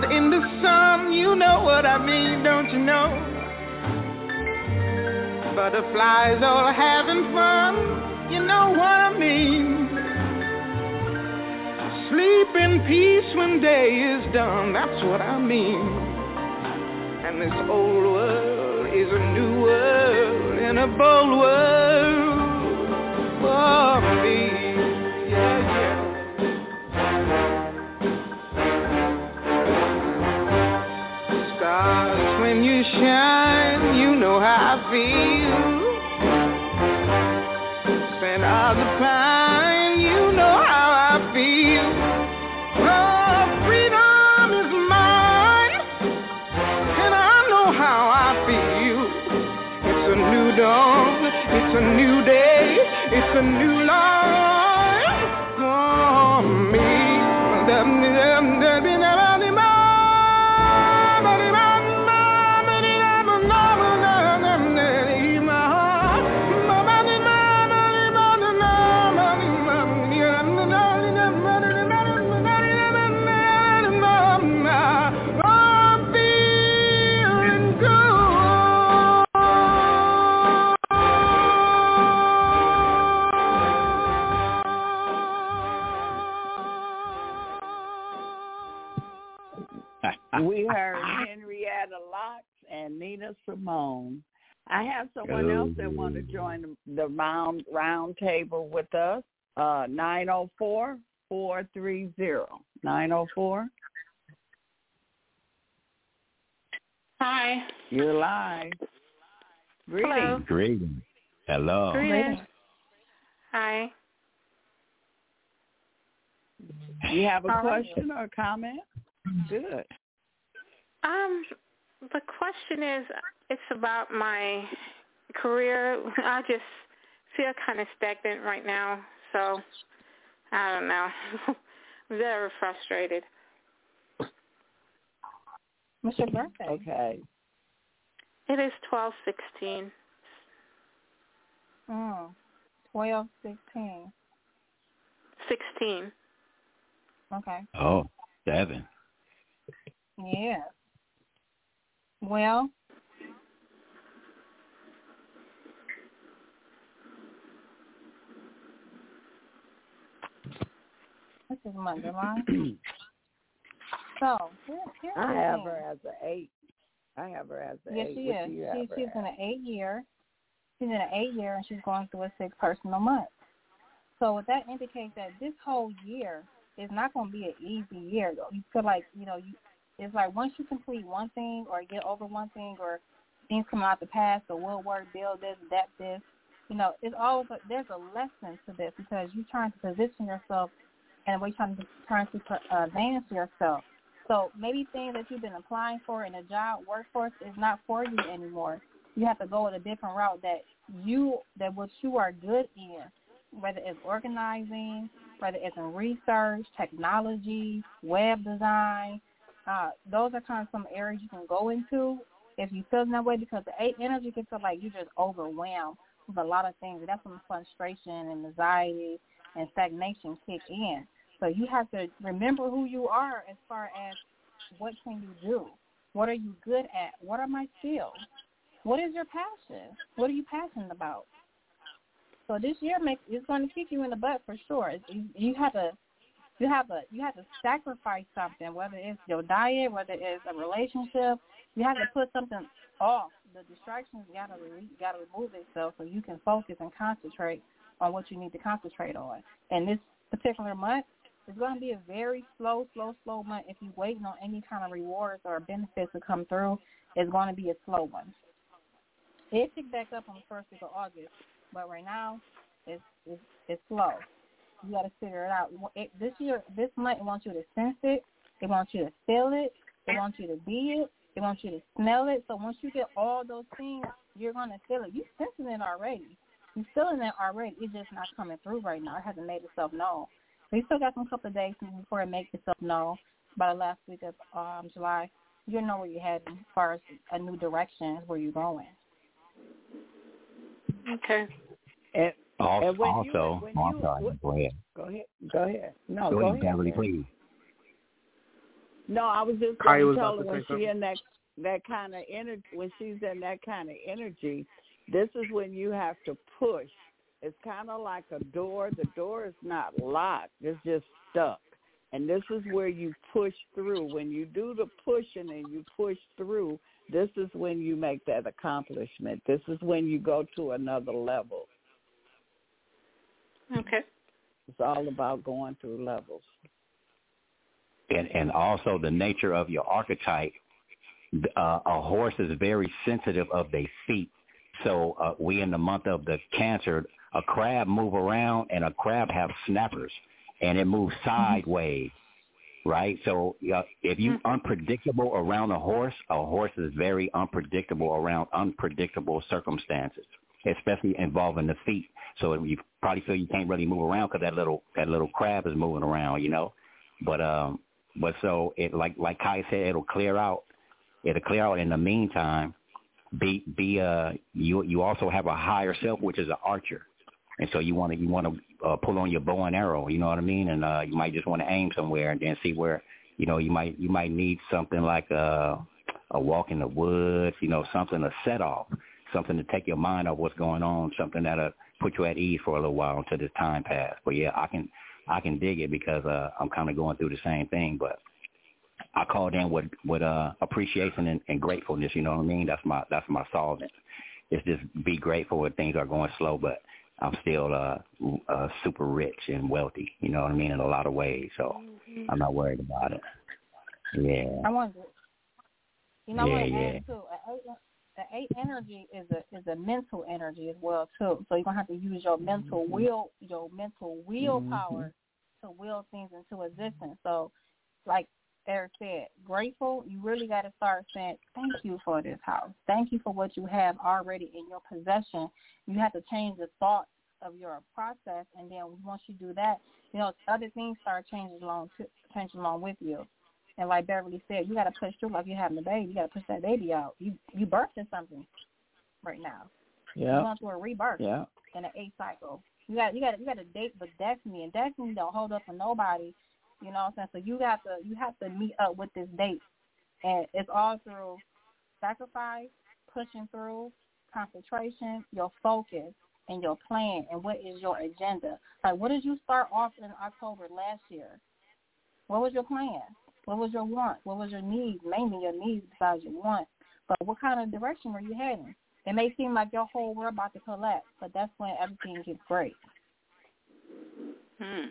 Butterflies all having fun, you know what I mean. Sleep in peace when day is done, that's what I mean. And this old world is a new world and a bold world for me. Yeah, yeah. When you shine, you know how I feel. The you know how I feel. Freedom is mine, and I know how I feel. It's a new dawn, it's a new day, it's a new life and Nina Simone. I have someone else that want to join the, the round round table with us. Uh, nine zero four four three zero nine zero four. Hi. You're live. Greetings. Greetings. Hello. Greetings. Hi. You have a How question or a comment? Good. Um, the question is, it's about my career. I just feel kind of stagnant right now, so I don't know. Very frustrated. What's your birthday? Okay. It is twelve sixteen. Mm. Twelve, sixteen. Sixteen. Okay. Oh, seven. Yeah. Well, this is Monday, right? so, here, here's I have thing. her as an eight. I have her as an Yes, eight. she What is. do you have She, she's in an eight year. She's in an eight year, and she's going through a six personal month. So what that indicates that this whole year is not going to be an easy year. You feel like you know you it's like once you complete one thing or get over one thing or things come out the past or woodwork, build this, that, this, you know, it's always a, there's a lesson to this because you're trying to position yourself and we're trying to trying to uh, advance yourself. So maybe things that you've been applying for in a job workforce is not for you anymore. You have to go in a different route that you that what you are good in, whether it's organizing, whether it's in research, technology, web design. Uh, those are kind of some areas you can go into if you feel that way because the eight energy can feel like you're just overwhelmed with a lot of things. That's when frustration and anxiety and stagnation kick in. So you have to remember who you are as far as what can you do? What are you good at? What are my skills? What is your passion? What are you passionate about? So this year makes it's going to kick you in the butt for sure. You, you have to you have to you have to sacrifice something, whether it's your diet, whether it's a relationship. You have to put something off. The distractions you gotta you gotta remove itself so you can focus and concentrate on what you need to concentrate on. And this particular month is going to be a very slow, slow, slow month. If you're waiting on any kind of rewards or benefits to come through, it's going to be a slow one. It picked back up on the first week of August, but right now it's it's, it's slow. You got to figure it out. It, this year, this month, it wants you to sense it. It wants you to feel it. It wants you to be it. It wants you to smell it. So once you get all those things, you're gonna feel it. You're sensing it already. You're feeling it already. It's just not coming through right now. It hasn't made itself known. We still got some couple of days before it makes itself known. By the last week of um, July, you'll know where you're heading as far as a new direction, where you're going. Okay. And, also, and when also, you, when oh, you, I'm what, Go ahead. Go ahead. Go ahead. No, go, go ahead, ahead. Beverly, please. No, I was just Kya going to was tell about her when say she in that that kind of energy, when she's in that kind of energy, this is when you have to push. It's kind of like a door. The door is not locked; it's just stuck. And this is where you push through. When you do the pushing and you push through, this is when you make that accomplishment. This is when you go to another level. Okay. It's all about going through levels. and and also the nature of your archetype. Uh, a horse is very sensitive of their feet. So uh, we in the month of the Cancer, a crab move around and a crab have snappers, and it moves sideways, right? So uh, if you unpredictable around a horse, a horse is very unpredictable around unpredictable circumstances, especially involving the feet. So you probably feel you can't really move around because that little that little crab is moving around, you know. But um, but so it like like Kai said, it'll clear out. It'll clear out. In the meantime, be be uh you you also have a higher self, which is an archer, and so you want to you want to uh, pull on your bow and arrow. You know what I mean? And uh, you might just want to aim somewhere and then see where you know you might you might need something like a a walk in the woods. You know, something to set off, something to take your mind off what's going on, something that'll put you at ease for a little while until this time pass. But yeah, I can I can dig it because uh, I'm kind of going through the same thing, but I called in with with uh, appreciation and, and gratefulness. You know what I mean? That's my that's my solvent. It's just be grateful when things are going slow, but I'm still uh, uh, super rich and wealthy. You know what I mean? In a lot of ways, so I'm not worried about it. Yeah. I want you know, Yeah, to yeah. too. The eight energy is a is a mental energy as well too. So you're gonna have to use your mental mm-hmm. will, your mental willpower mm-hmm. to will things into existence. So, like Airik said, grateful. You really got to start saying thank you for this house. Thank you for what you have already in your possession. You have to change the thoughts of your process, and then once you do that, you know other things start changing along changing along with you. And like Beverly said, you got to push through like you're having a baby. You got to push that baby out. You you birthing something right now. You're Yeah. going through a rebirth Yeah. in an eight cycle. You got you got you got to date with destiny, and destiny don't hold up for nobody. You know what I'm saying? So you have to you have to meet up with this date, and it's all through sacrifice, pushing through, concentration, your focus, and your plan, and what is your agenda. Like, what did you start off in October last year? What was your plan? What was your want? What was your need? Mainly your needs besides your want. But what kind of direction were you heading? It may seem like your whole world about to collapse, but that's when everything gets great. Hmm.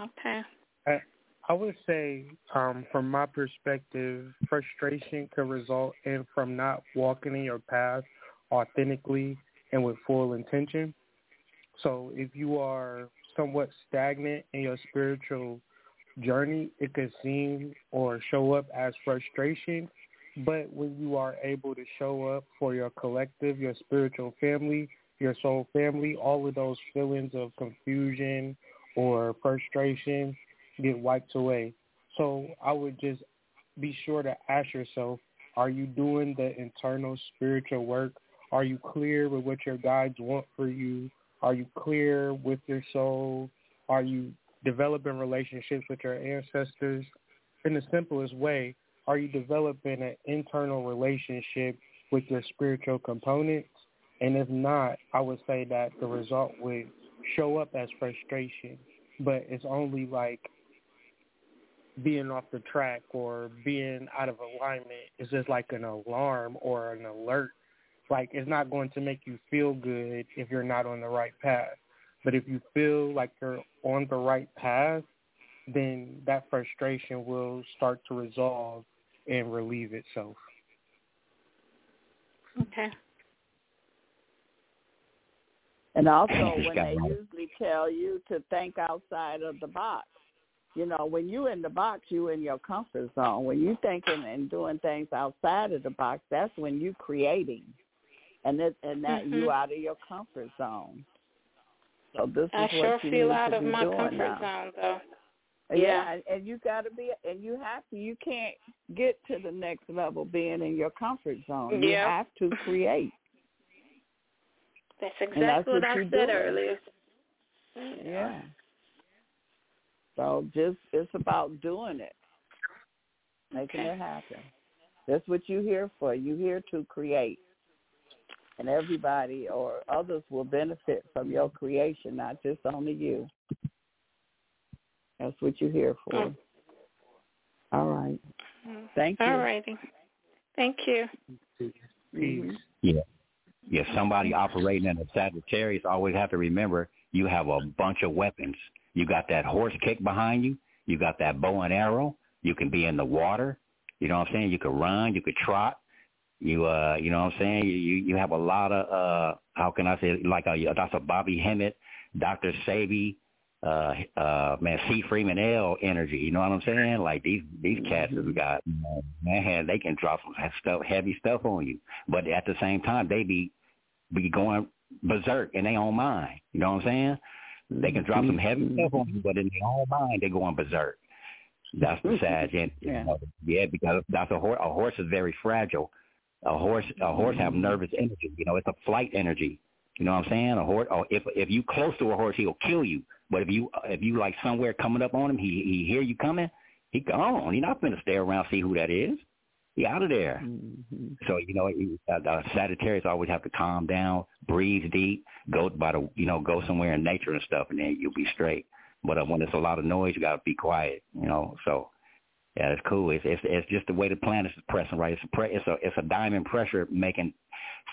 Okay. I would say, um, from my perspective, frustration could result in from not walking in your path authentically and with full intention. So if you are somewhat stagnant in your spiritual journey, it could seem or show up as frustration. But when you are able to show up for your collective, your spiritual family, your soul family, all of those feelings of confusion or frustration get wiped away. So I would just be sure to ask yourself, are you doing the internal spiritual work? Are you clear with what your guides want for you? Are you clear with your soul? Are you developing relationships with your ancestors? In the simplest way, are you developing an internal relationship with your spiritual components? And if not, I would say that the result would show up as frustration, but it's only like being off the track or being out of alignment. It's just like an alarm or an alert. Like it's not going to make you feel good if you're not on the right path. But if you feel like you're on the right path, then that frustration will start to resolve and relieve itself. Okay. And also when they usually tell you to think outside of the box. You know, when you in the box, you in your comfort zone. When you thinking and doing things outside of the box, that's when you creating, and that and that mm-hmm. you out of your comfort zone. So this is I what sure you feel need out to of be my doing comfort now. zone though. Yeah, Yeah. and, you got to be, and you have to. You can't get to the next level being in your comfort zone. You Yeah. have to create. That's exactly that's what, what I said doing. earlier. Yeah. So just it's about doing it, making Okay. it happen. That's what you're here for. You're here to create, and everybody or others will benefit from your creation, not just only you. That's what you're here for. Mm. All right. Mm. Thank you. All righty. Thank you. Mhm. Yeah. Yeah, somebody operating in a Sagittarius always have to remember you have a bunch of weapons. You got that horse kick behind you. You got that bow and arrow. You can be in the water. You know what I'm saying? You could run. You could trot. You uh, you know what I'm saying? You you, you have a lot of uh, how can I say like a Dr. Bobby Hemmitt, Dr. Sebi, uh, uh, man, C. Freeman L. energy. You know what I'm saying? Like these these cats have got man, they can drop some stuff, heavy stuff on you, but at the same time they be be going berserk in their own mind. You know what I'm saying? They can drop some heavy stuff on you, but in their own mind they're going berserk. That's the sad end. you Yeah. know. Yeah, because that's a horse. A horse is very fragile. A horse, a horse have nervous energy. You know, it's a flight energy. You know what I'm saying? A horse. Or if if you close to a horse, he'll kill you. But if you if you like somewhere coming up on him, he he hear you coming, he gone. He not gonna stay around see who that is. He out of there. Mhm. So you know, you- uh, uh, Sagittarius always have to calm down, breathe deep, go by the you know go somewhere in nature and stuff, and then you'll be straight. But uh, when there's a lot of noise, you gotta be quiet. You know, so yeah, it's cool. It's it's it's just the way the planets is pressing right. It's a pre- it's a it's a diamond pressure making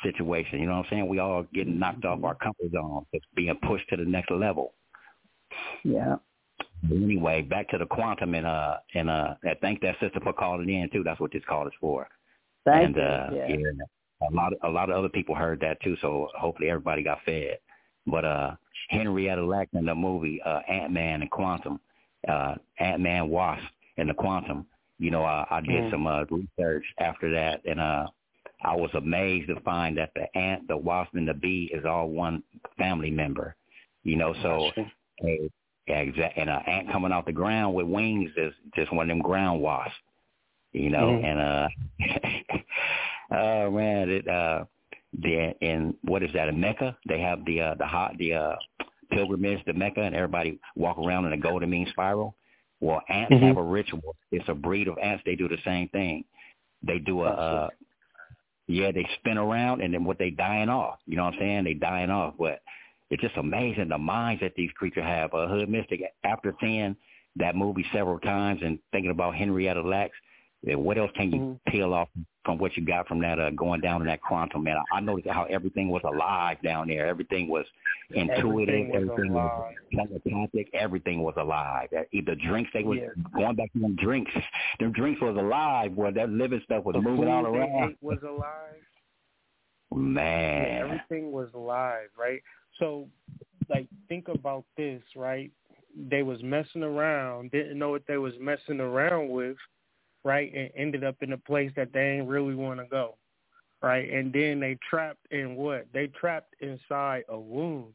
situation. You know what I'm saying? We all getting knocked off our comfort zone. It's being pushed to the next level. Yeah. But anyway, back to the quantum and uh and uh I thank that sister for calling in too. That's what this call is for. Thank and you. uh yeah. yeah, a lot of a lot of other people heard that too, so hopefully everybody got fed. But uh Henrietta Lacks in the movie uh Ant Man and Quantum, uh Ant Man Wasp and the Quantum, you know, uh, I did Mm. some uh research after that and uh I was amazed to find that the ant, the wasp and the bee is all one family member. You know, so a, exact and an ant coming off the ground with wings is just one of them ground wasps. You know, Mhm. and uh oh man, it uh the in what is that, in Mecca? They have the uh the hot the uh pilgrimage to Mecca and everybody walk around in a golden mean spiral. Well ants Mhm. have a ritual. It's a breed of ants, they do the same thing. They do a uh yeah, they spin around and then what they dying off. You know what I'm saying? They dying off. But it's just amazing the minds that these creatures have. Uh, Hood Mystic, after seeing that movie several times and thinking about Henrietta Lacks, what else can you Mhm. peel off from what you got from that uh, going down in that quantum, man. I, I noticed how everything was alive down there. Everything was intuitive. Everything was everything was telepathic. Everything was alive. The drinks they was Yeah. going back to them drinks. Them drinks was alive. Boy, that living stuff was The moving all around. was alive. Yeah, Man, everything was alive, right? So, like, think about this, right? They was messing around, didn't know what they was messing around with, right? And ended up in a place that they ain't really want to go, right? And then they trapped in what? They trapped inside a womb.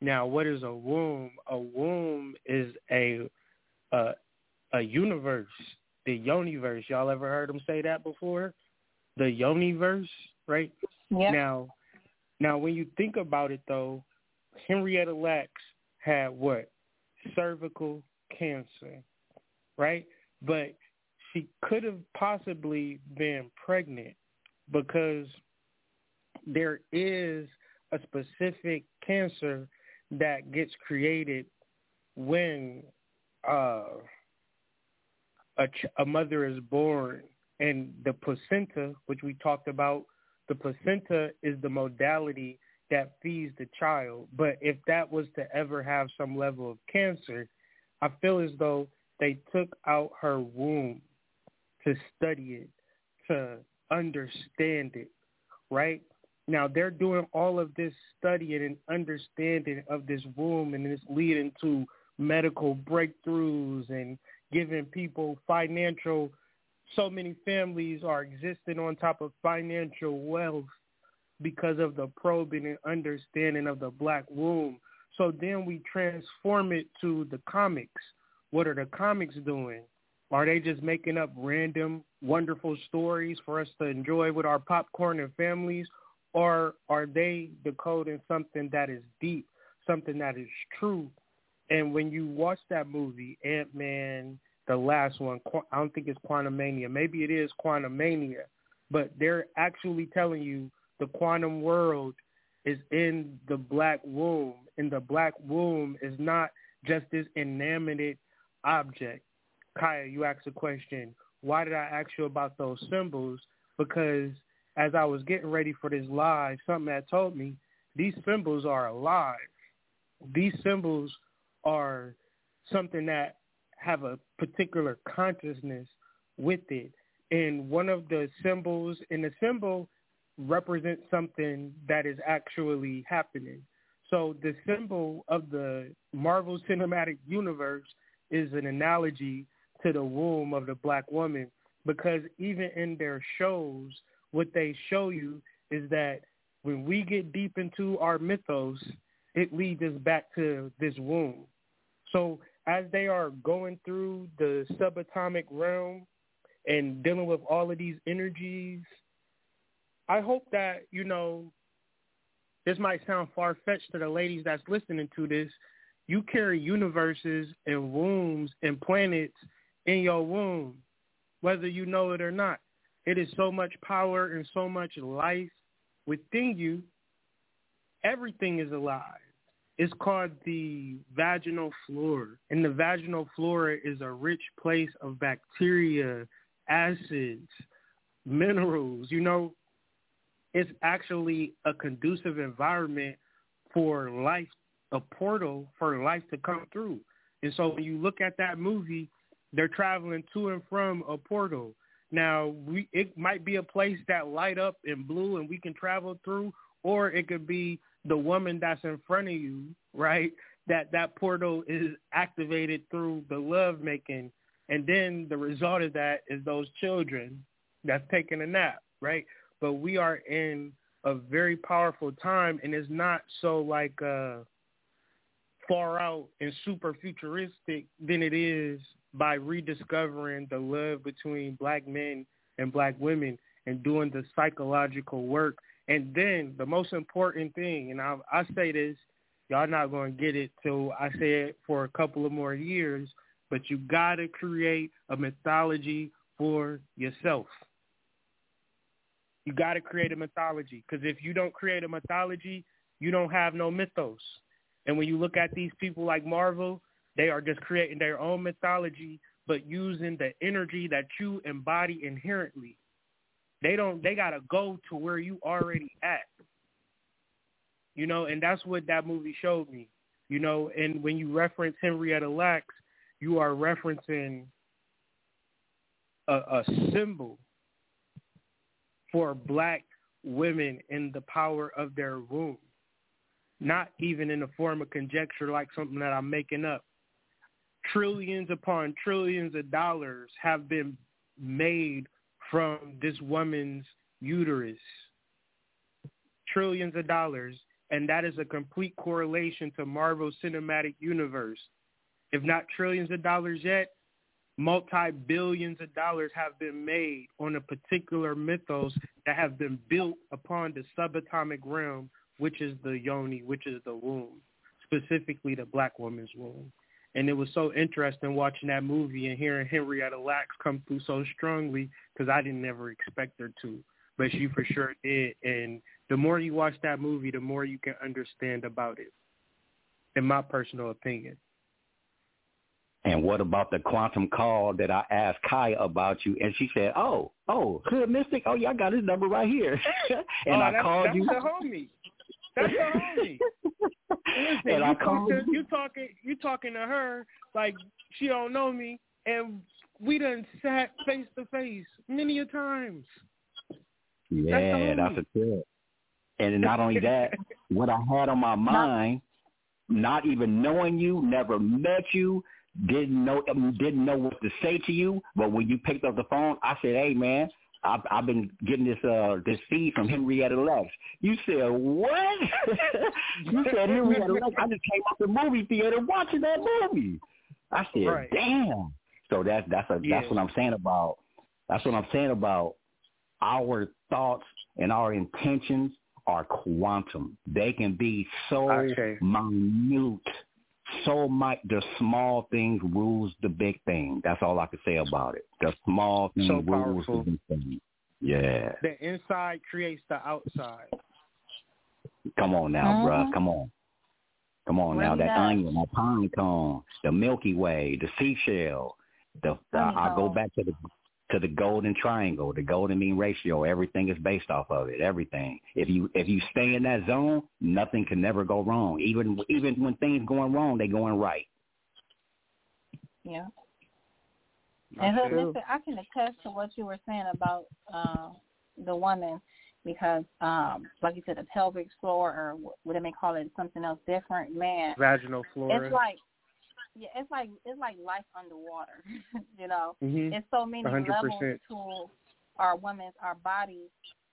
Now, what is a womb? A womb is a a, a universe, the universe. Y'all ever heard them say that before? The universe, right? Yep. Now, now when you think about it though, Henrietta Lacks had what? Cervical cancer, right? But she could have possibly been pregnant because there is a specific cancer that gets created when uh, a, ch- a mother is born and the placenta, which we talked about, the placenta is the modality that feeds the child. But if that was to ever have some level of cancer, I feel as though they took out her womb to study it, to understand it, right? Now they're doing all of this studying and understanding of this womb and it's leading to medical breakthroughs and giving people financial so many families are existing on top of financial wealth because of the probing and understanding of the black womb. So then we transform it to the comics. What are the comics doing? Are they just making up random, wonderful stories for us to enjoy with our popcorn and families? Or are they decoding something that is deep, something that is true? And when you watch that movie, Ant-Man, the last one, I don't think it's Quantumania. Maybe it is Quantumania. But they're actually telling you the quantum world is in the black womb. And the black womb is not just this inanimate object. Kya, you asked a question. Why did I ask you about those symbols? Because as I was getting ready for this live, something that told me these symbols are alive. These symbols are something that have a particular consciousness with it. And one of the symbols, and the symbol represents something that is actually happening. So the symbol of the Marvel Cinematic Universe is an analogy to the womb of the black woman because even in their shows, what they show you is that when we get deep into our mythos, it leads us back to this womb. So as they are going through the subatomic realm and dealing with all of these energies, I hope that, you know, this might sound far-fetched to the ladies that's listening to this. You carry universes and wombs and planets in your womb, whether you know it or not. It is so much power and so much life within you. Everything is alive. It's called the vaginal flora. And the vaginal flora is a rich place of bacteria, acids, minerals. You know, it's actually a conducive environment for life, a portal for life to come through. And so when you look at that movie, they're traveling to and from a portal. Now, we it might be a place that light up in blue and we can travel through, or it could be the woman that's in front of you, right? That that portal is activated through the love making, and then the result of that is those children that's taking a nap, right? But we are in a very powerful time, and it's not so like uh, far out and super futuristic than it is by rediscovering the love between black men and black women and doing the psychological work. And then the most important thing, and I, I say this, y'all not going to get it till I say it for a couple of more years, but you got to create a mythology for yourself. You got to create a mythology because if you don't create a mythology, you don't have no mythos. And when you look at these people like Marvel, they are just creating their own mythology, but using the energy that you embody inherently. They don't. They gotta go to where you already at. You know, and that's what that movie showed me. You know, and when you reference Henrietta Lacks, you are referencing a, a symbol for black women in the power of their womb, not even in the form of conjecture like something that I'm making up. Trillions upon trillions of dollars have been made from this woman's uterus. Trillions of dollars. And that is a complete correlation to Marvel Cinematic Universe. If not trillions of dollars yet, multi-billions of dollars have been made on a particular mythos that have been built upon the subatomic realm, which is the yoni, which is the womb, specifically the black woman's womb. And it was so interesting watching that movie and hearing Henrietta Lacks come through so strongly because I didn't ever expect her to, but she for sure did. And the more you watch that movie, the more you can understand about it, in my personal opinion. And what about the quantum call that I asked Kya about you? And she said, oh, oh, Hood Mystic. Oh, yeah, I got his number right here. and oh, I that's, called that's you. the homie. That's the homie. Listen, you, I talk to, you. you talking you talking to her like she don't know me, and we done sat face to face many a times. Yeah, that's a tip. And not only that, what I had on my mind, not even knowing you, never met you, didn't know um, didn't know what to say to you, but when you picked up the phone, I said, "Hey, man." I've, I've been getting this uh this feed from Henrietta Lacks. You said what? you said Henrietta Lacks. I just came off the movie theater watching that movie. I said, Right. damn. So that's that's a Yeah. that's what I'm saying about that's what I'm saying about our thoughts and our intentions are quantum. They can be so Okay. minute, so mi The small things rules the big thing. That's all I can say about it. The small thing So rules powerful. the big thing. Yeah. The inside creates the outside. Come on now, Mhm. bruh. Come on. Come on now. Really That does. onion, that pine cone, the Milky Way, the seashell. The, the I go back to the to the golden triangle, the golden mean ratio. Everything is based off of it. Everything. If you if you stay in that zone, nothing can never go wrong. Even even when things going wrong, they going right. Yeah. That's And Hood true. I can attest to what you were saying about uh, the woman because, um, like you said, the pelvic floor or what they may call it, something else different. Man, Vaginal floor. it's like, yeah, it's like it's like life underwater. you know, Mhm. it's so many 100%. levels to our women's our bodies,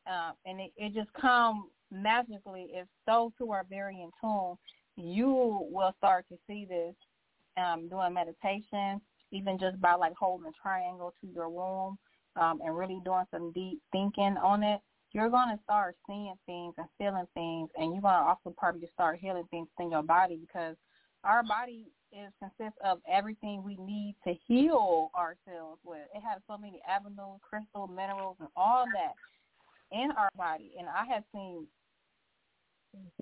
uh, and it, it just comes magically if those who are very in tune. You will start to see this um, doing meditation, even just by like holding a triangle to your womb um, and really doing some deep thinking on it. You're going to start seeing things and feeling things, and you're going to also probably start healing things in your body because our body is consists of everything we need to heal ourselves with. It has so many avenues, crystal minerals, and all that in our body. And I have seen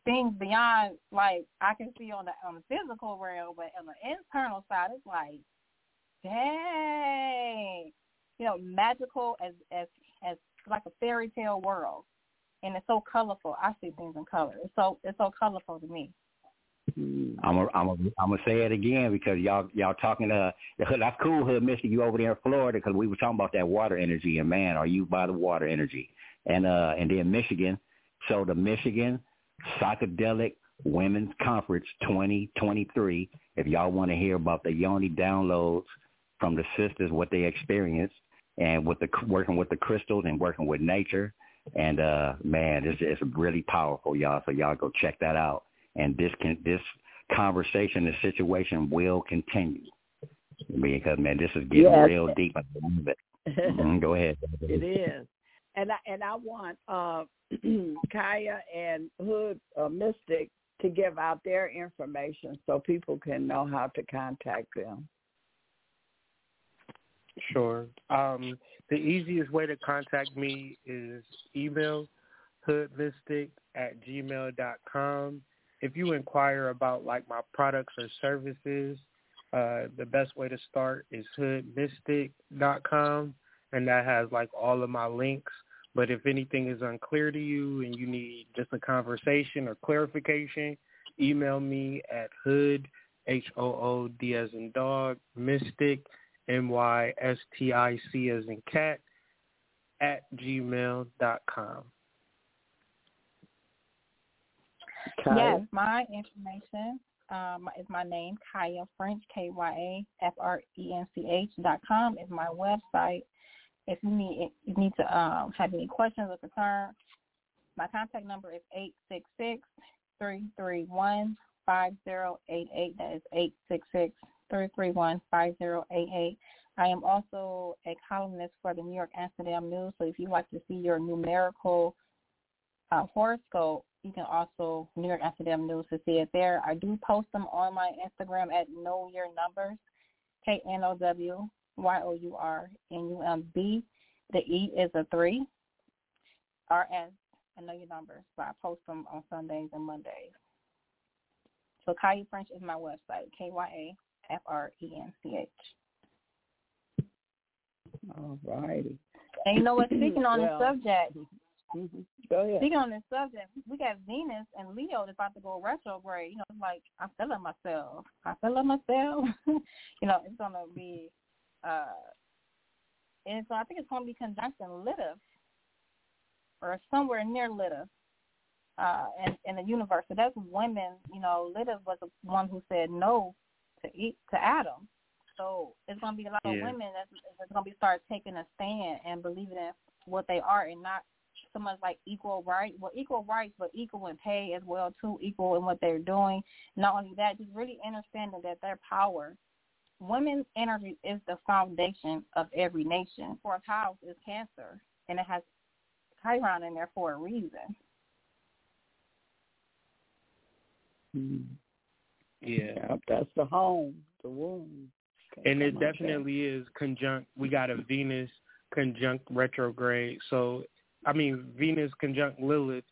things beyond like I can see on the on the physical realm, but on the internal side, it's like, dang, you know, magical as as as like a fairy tale world, and it's so colorful. I see things in color. It's so it's so colorful to me. I'm a, I'm a, I'm gonna say it again because y'all y'all talking to uh that's cool Hood Mister you over there in Florida because we were talking about that water energy and man are you by the water energy? And uh and then Michigan. So the Michigan psychedelic women's conference 2023 if y'all want to hear about the yoni downloads from the sisters what they experienced and with the working with the crystals and working with nature and uh man it's it's really powerful y'all so y'all go check that out and this can this conversation, this situation will continue because man, this is getting Yes. real deep. I love it. Mhm, Go ahead. It is. And I and I want uh Kya and Hood uh, Mystic to give out their information so people can know how to contact them. Sure. Um, the easiest way to contact me is email hoodmystic at gmail dot com. If you inquire about like my products or services, uh, the best way to start is hoodmystic dot com, and that has like all of my links, But if anything is unclear to you and you need just a conversation or clarification, email me at hood, H-O-O-D as in dog, mystic, M-Y-S-T-I-C as in cat, at gmail com. Yes, my information um, is my name, Kya French, K-Y-A-F-R-E-N-C-H dot com is my website. If you need if you need to um, have any questions or concerns, my contact number is eight six six three three one five zero eight eight. That is eight six six three three one five zero eight eight. I am also a columnist for the New York Amsterdam News. So if you'd like to see your numerical uh, horoscope, you can also New York Amsterdam News to see it there. I do post them on my Instagram at Know Your Numbers, K N O W Y O U R N U M B. The E is a three. R S. I know your numbers, so I post them on Sundays and Mondays. So Kya French is my website, K Y A F R E N C H. All righty. And you know what? Speaking on Well, the subject, mhm. Go ahead. speaking on this subject, we got Venus and Leo that's about to go retrograde. You know, it's like I feel it myself. I feel myself. you know, it's gonna be, uh, and so I think it's gonna be conjunction Lilith or somewhere near Lilith. Uh, in, in the universe, so that's women. You know, Lilith was the one who said no to eat to Adam. So it's gonna be a lot of women that's, that's gonna be start taking a stand and believing in what they are and not so much like equal rights, Well, equal rights, but equal in pay as well too. Equal in what they're doing. Not only that, just really understanding that their power. Women's energy is the foundation of every nation. Fourth house is Cancer, and it has Chiron in there for a reason. Mhm. Yeah. That's the home, the womb. Okay, and it come on, definitely is conjunct. We got a Venus conjunct retrograde. So, I mean, Venus conjunct Lilith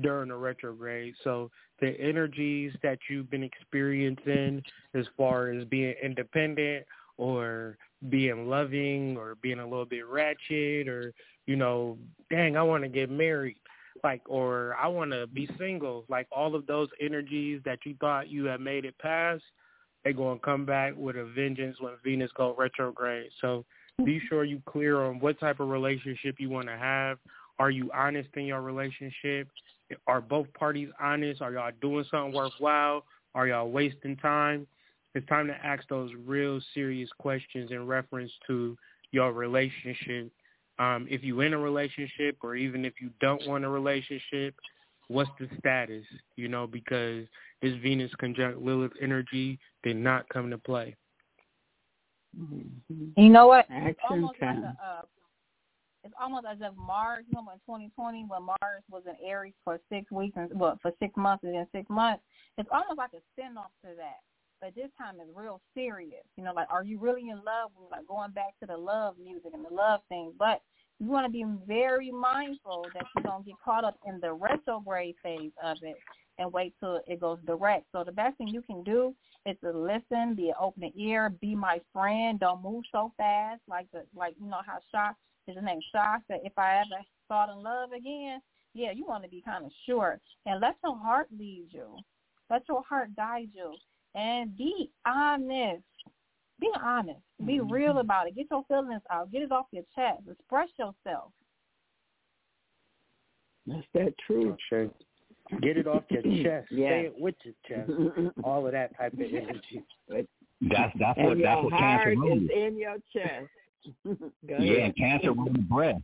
during a retrograde. So the energies that you've been experiencing as far as being independent or being loving or being a little bit ratchet or, you know, dang, I want to get married. Like, or I want to be single. Like all of those energies that you thought you had made it past, they're going to come back with a vengeance when Venus go retrograde. So be sure you clear on what type of relationship you want to have. Are you honest in your relationship? Are both parties honest? Are y'all doing something worthwhile? Are y'all wasting time? It's time to ask those real serious questions in reference to your relationship. Um, if you in a relationship or even if you don't want a relationship, what's the status? You know, because this Venus conjunct Lilith energy did not come to play. Mhm. You know what? It's Action almost like time. a, uh, it's almost as if Mars, you know, in 2020, when Mars was in Aries for six weeks and well, for six months and then six months, it's almost like a spin off to that. But this time it's real serious. You know, like are you really in love? Like going back to the love music and the love thing. But you want to be very mindful that you don't get caught up in the retrograde phase of it and wait till it goes direct. So the best thing you can do is to listen, be an open ear, be my friend. Don't move so fast. Like the like you know how Shai his name Shai said, if I ever fall in love again, yeah, you want to be kind of sure and let your heart lead you. Let your heart guide you and be honest. Be honest. Be Mhm. real about it. Get your feelings out. Get it off your chest. Express yourself. That's that truth. Sure. Get it off your chest. Yeah. Say it with your chest. All of that type of energy. That's that's and what that's what heart cancer is in your chest. Yeah, and cancer rules the breast.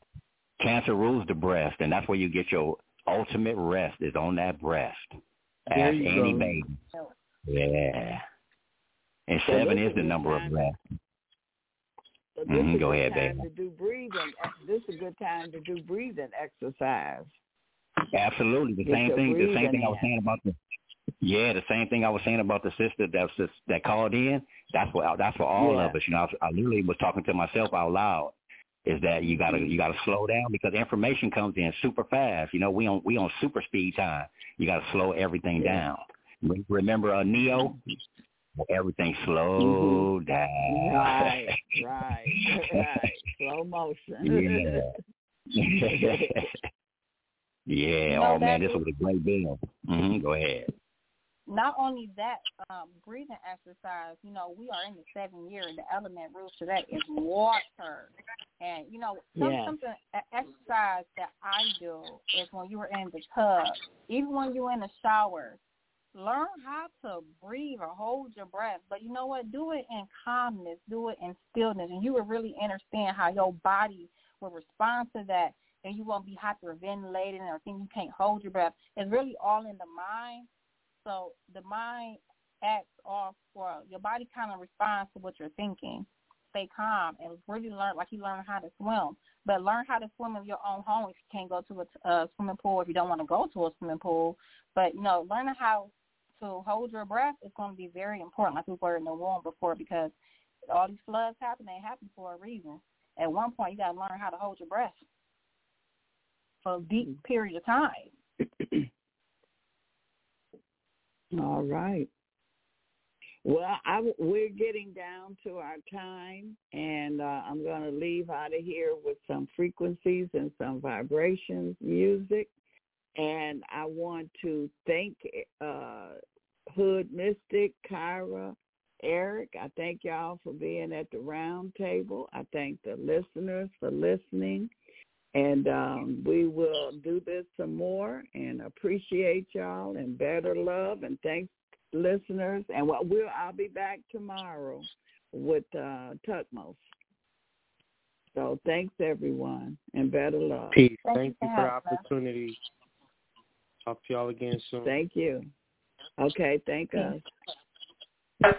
Cancer rules the breast, and that's where you get your ultimate rest is on that breast. Ask any baby. Yeah. And So seven is the number of breast. So Mhm, is go ahead, baby. to do breathing. This is a good time to do breathing exercise. Absolutely. The Get same thing the same thing I was in. saying about the yeah, the same thing I was saying about the sister that was just, that called in. That's what that's for all Yeah. of us. You know, I, I literally was talking to myself out loud. Is that you gotta you gotta slow down because information comes in super fast. You know, we on we on super speed time. You gotta slow everything Yeah. down. Remember uh, Neo? Everything slow down. Mm-hmm. Right, right, right. Slow motion. yeah. yeah. No, oh man, this is- was a great bill. hmm Go ahead. Not only that, um, breathing exercise, you know, we are in the seventh year and the element rules to that is water. And, you know, some, Yes. something, an exercise that I do is when you're in the tub, even when you're in the shower, learn how to breathe or hold your breath. But you know what? Do it in calmness. Do it in stillness. And you will really understand how your body will respond to that. And you won't be hyperventilating or think you can't hold your breath. It's really all in the mind. So the mind acts off, or your body kind of responds to what you're thinking. Stay calm and really learn, like you learn how to swim. But learn how to swim in your own home if you can't go to a uh, swimming pool, if you don't want to go to a swimming pool. But, you know, learning how to hold your breath is going to be very important, like we were in the womb before, because all these floods happen, they happen for a reason. At one point, you got to learn how to hold your breath for a deep period of time. All right. Well, I, we're getting down to our time, and uh, I'm going to leave out of here with some frequencies and some vibrations, music. And I want to thank uh, Hood Mystic, Kyra, Airik. I thank y'all for being at the round table. I thank the listeners for listening. And um, we will do this some more and appreciate y'all and better love and thanks listeners. And what we'll I'll be back tomorrow with uh Tutmos. So thanks everyone and better love. Peace. Thank Thank, you you for for the having us. opportunity. Talk to y'all again soon. Thank you. Okay, thank Peace. us.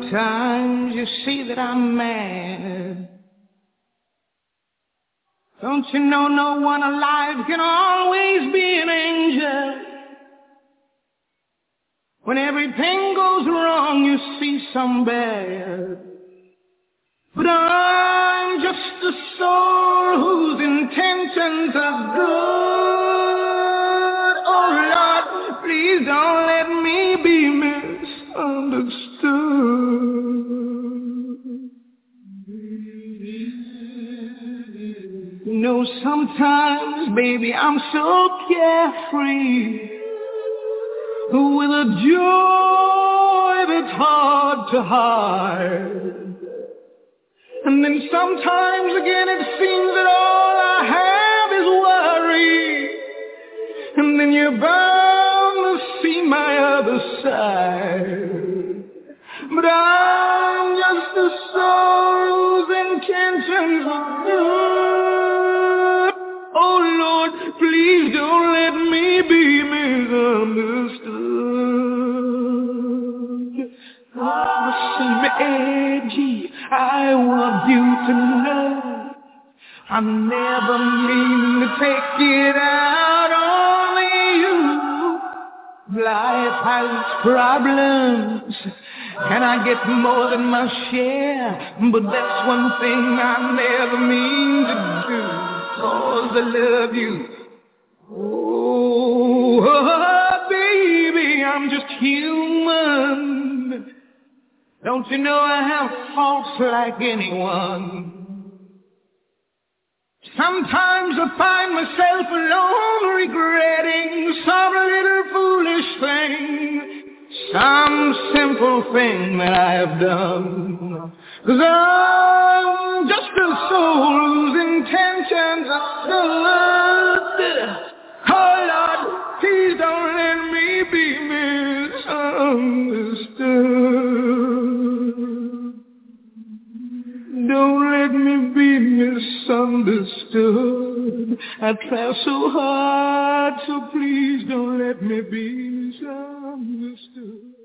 Sometimes you see that I'm mad. Don't you know no one alive can always be an angel? When everything goes wrong, you see some bad. But I'm just a soul whose intentions are good. Oh Lord, please don't let me be misunderstood. Know, sometimes, baby, I'm so carefree with a joy that's hard to hide. And then sometimes again it seems that all I have is worry. And then you're bound to see my other side. But I'm just a whose intentions good. Oh Lord, please don't let me be misunderstood. Oh, me edgy. I want you to know I never mean to take it out on you. Life has problems and I get more than my share, but that's one thing I never mean to do, cause I love you. Oh, baby, I'm just human. Don't you know I have faults like anyone? Sometimes I find myself alone regretting some little foolish thing, some simple thing that I have done. Cause I'm just a soul whose intentions are good. Oh Lord, please don't let me be misunderstood. Don't let me be misunderstood. I try so hard, so please don't let me be misunderstood.